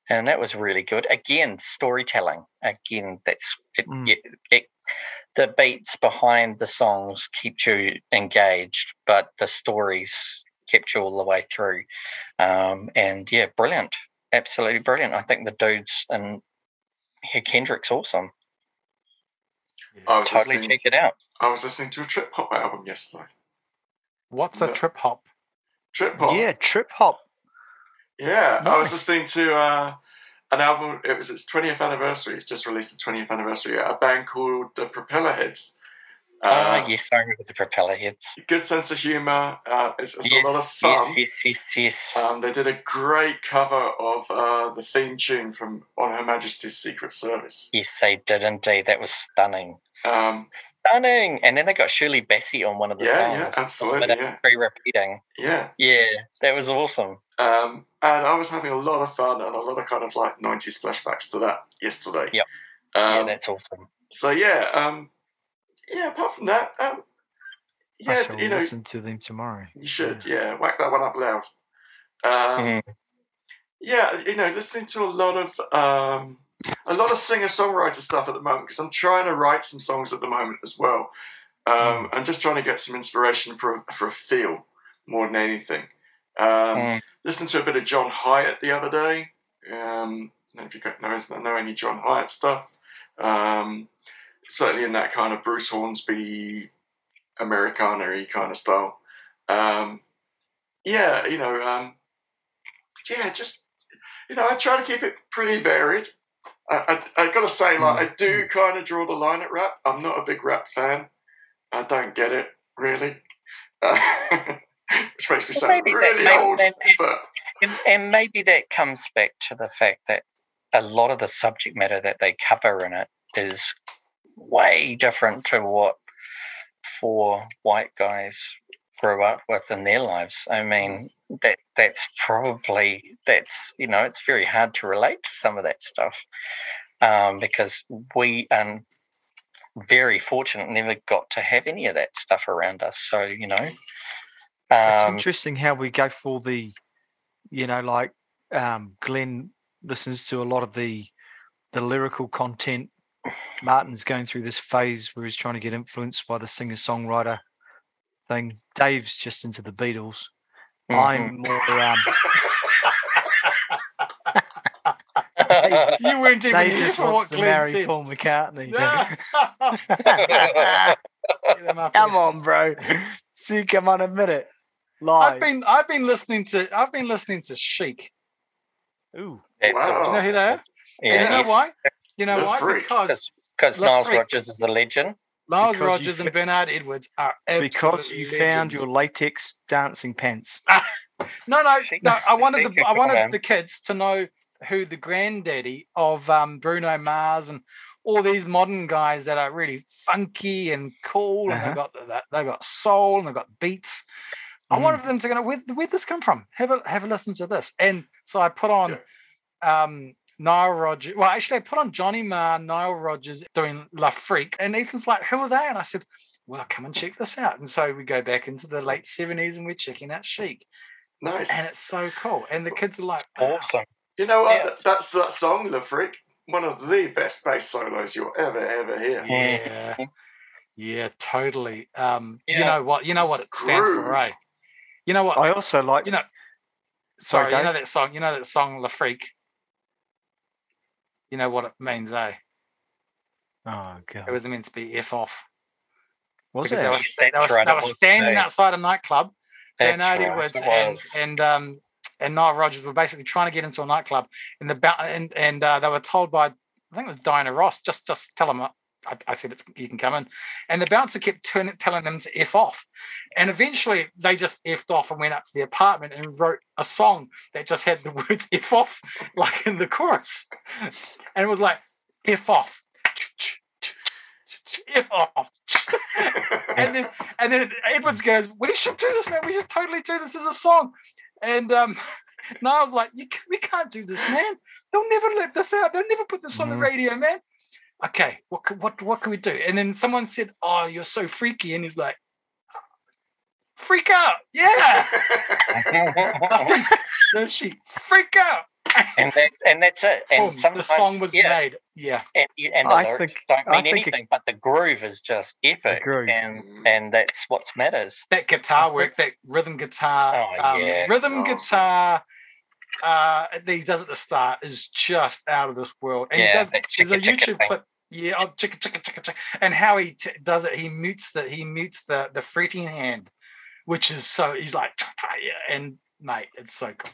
and that was really good. Again, storytelling. Again, that's it, Mm. it, it, the beats behind the songs keep you engaged, but the stories kept you all the way through. Um, and yeah, brilliant, absolutely brilliant. I think the dudes and yeah, Kendrick's awesome. I was Totally listening. check it out. I was listening to a trip hop album yesterday. What's a trip hop? Trip hop. Yeah, trip hop. Yeah, I was listening to uh, an album. It was its 20th anniversary. It's just released its 20th anniversary. A band called the Propeller Heads. Uh, oh yes, I remember the propeller heads. Good sense of humor. Uh, it's it's yes, a lot of fun. yes, yes, yes, yes. Um, they did a great cover of uh, the theme tune from On Her Majesty's Secret Service. Yes, they did indeed. That was stunning. Um, Stunning. And then they got Shirley Bassey on one of the Yeah, songs. yeah, absolutely, But it's yeah. very repeating. yeah, Yeah, that was awesome. um, and I was having a lot of fun and a lot of kind of like 90s flashbacks to that yesterday. Yep. yeah, Um, that's awesome. so yeah, um, yeah. Apart from that, um, I yeah, you know, listen to them tomorrow. You should, yeah. Whack that one up loud. Um, Mhm. Yeah, you know, listening to a lot of um, a lot of singer songwriter stuff at the moment because I'm trying to write some songs at the moment as well. Um, I'm just trying to get some inspiration for a, for a feel more than anything. Um, Mm. Listened to a bit of John Hiatt the other day. Um, I don't know if you know, know any John Hiatt stuff. Um, certainly in that kind of Bruce Hornsby Americana kind of style. Um, yeah, you know, um, yeah, just you know, I try to keep it pretty varied. I, I, I gotta say, like, I do kind of draw the line at rap. I'm not a big rap fan. I don't get it really, which makes me sound that- really maybe old. that- But And, and maybe that comes back to the fact that a lot of the subject matter that they cover in it is way different to what four white guys grew up with in their lives. I mean, that that's probably that's you know it's very hard to relate to some of that stuff um, because we are very fortunate never got to have any of that stuff around us. So you know. It's Um, interesting how we go for the, you know, like um, Glenn listens to a lot of the the lyrical content. Martyn's going through this phase where he's trying to get influenced by the singer songwriter thing. Dave's just into the Beatles. mhm. I'm more um, You weren't even Dave here just for what wants to Glen marry said. Paul McCartney. Get him up come on, bro. See, come on, admit it. Live. I've been I've been listening to I've been listening to Chic. Ooh, Wow. awesome. You know who they are? Yeah, and you know why? You know The why? freak. Because Because The Niles freak. Rodgers is a legend. Niles Because Rodgers and fi- Bernard Edwards are because absolute you found your latex dancing pants. No, no, no. I wanted the I wanted on. the kids to know who the granddaddy of um, Bruno Mars and all these modern guys that are really funky and cool, and Uh-huh. they got the- they've got soul and they've got beats. I Mm. wanted them to go, where where'd this come from? Have a have a listen to this. And so I put on um Nile Rodgers. Well, actually, I put on Johnny Marr, Nile Rodgers doing La Freak. And Ethan's like, who are they? And I said, well, come and check this out. And so we go back into the late 70s and we're checking out Chic. nice. And it's so cool. And the kids are like, wow. Awesome. You know what? Yeah. That- That's that song, La Freak. One of the best bass solos you'll ever ever hear. Yeah. Yeah, totally. Um, you know what? You know what it stands for, right? You know what? I also like you know, Sorry, sorry, you know that song. You know that song, La Freak. You know what it means, eh? Oh god. It was meant to be F off. was because it? they were, Yes, they, were, right, they were was standing today. outside a nightclub. That's Bernard right, Edwards and and um and Nile Rodgers were basically trying to get into a nightclub, and the and and uh, they were told by I think it was Diana Ross just just tell them I, I said it's you can come in, and the bouncer kept turning, telling them to f off, and eventually they just effed off and went up to the apartment and wrote a song that just had the words f off like in the chorus, and it was like f off, f off. and then and then Edwards goes, "We should do this, man. We should totally do this as a song." And um, Nile's like, you, "We can't do this, man. They'll never let this out. They'll never put this on the Mhm. radio, man." Okay, what can, what what can we do? And then someone said, "Oh, you're so freaky," and he's like, "Freak out, yeah." I freak, no, she freak out. and that's and that's it. And Boom, the song was yeah, made. Yeah, and, and the I lyrics think- don't mean think it- anything, but the groove is just epic, and and that's what matters. that guitar work, that rhythm guitar, Oh, um, yeah. rhythm Awesome. guitar uh, that he does at the start is just out of this world. And he does. that There's a chicka chicka YouTube thing. clip. Yeah, oh, chicka chicka chicka chicka, and how he t- does it. He mutes the he mutes the the fretting hand, which is so he's like yeah, and mate, it's so cool.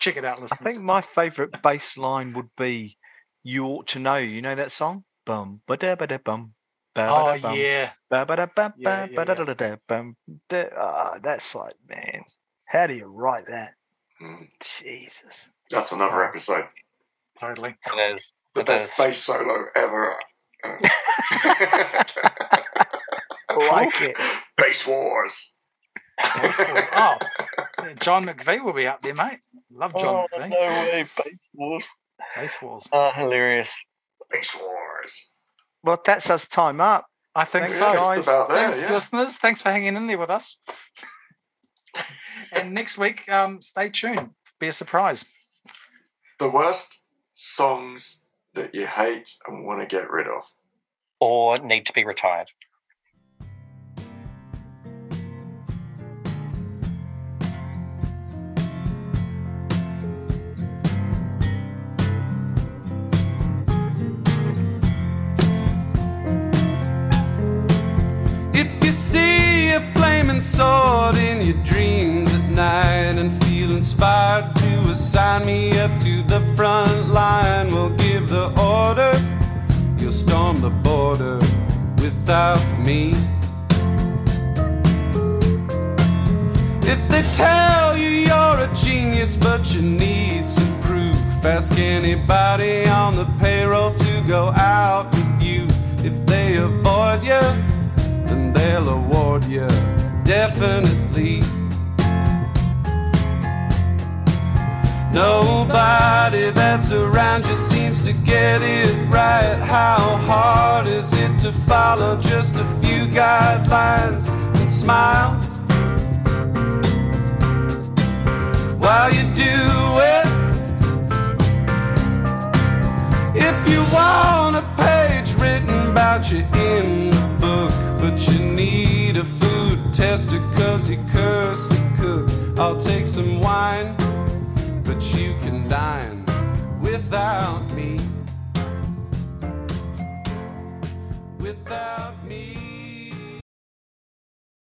Check it out, Listen. I think my favourite bass line would be "You Ought to Know." You know that song? Bum ba da ba da bum. oh ba da bum, yeah, ba ba da ba ba ba da da da da bum. da- ah, That's like, man, how do you write that? Mm. Jesus. That's another episode. totally. It is. The It best is. bass solo ever. Like it. Base wars. oh, John McVie will be up there, mate. Love John Oh, McVie. no way, Bass Wars. Bass Walls. Oh, hilarious. Base wars. Well, that's us time up. I think Thanks, so. guys. About there, Thanks, yeah. listeners. Thanks for hanging in there with us. and next week, um, stay tuned. Be a surprise. The worst songs that you hate and want to get rid of. Or need to be retired. If you see a flaming sword in your dreams at night and feel inspired to assign me up to the front line, we'll give the order. You'll storm the border without me. If they tell you you're a genius but you need some proof, ask anybody on the payroll to go out with you. If they avoid you, then they'll award you definitely. Nobody that's around you seems to get it right. How hard is it to follow just a few guidelines and smile while you do it? If you want a page written about you in the book, but you need a food tester cause you curse the cook, I'll take some wine, but you can dine without me.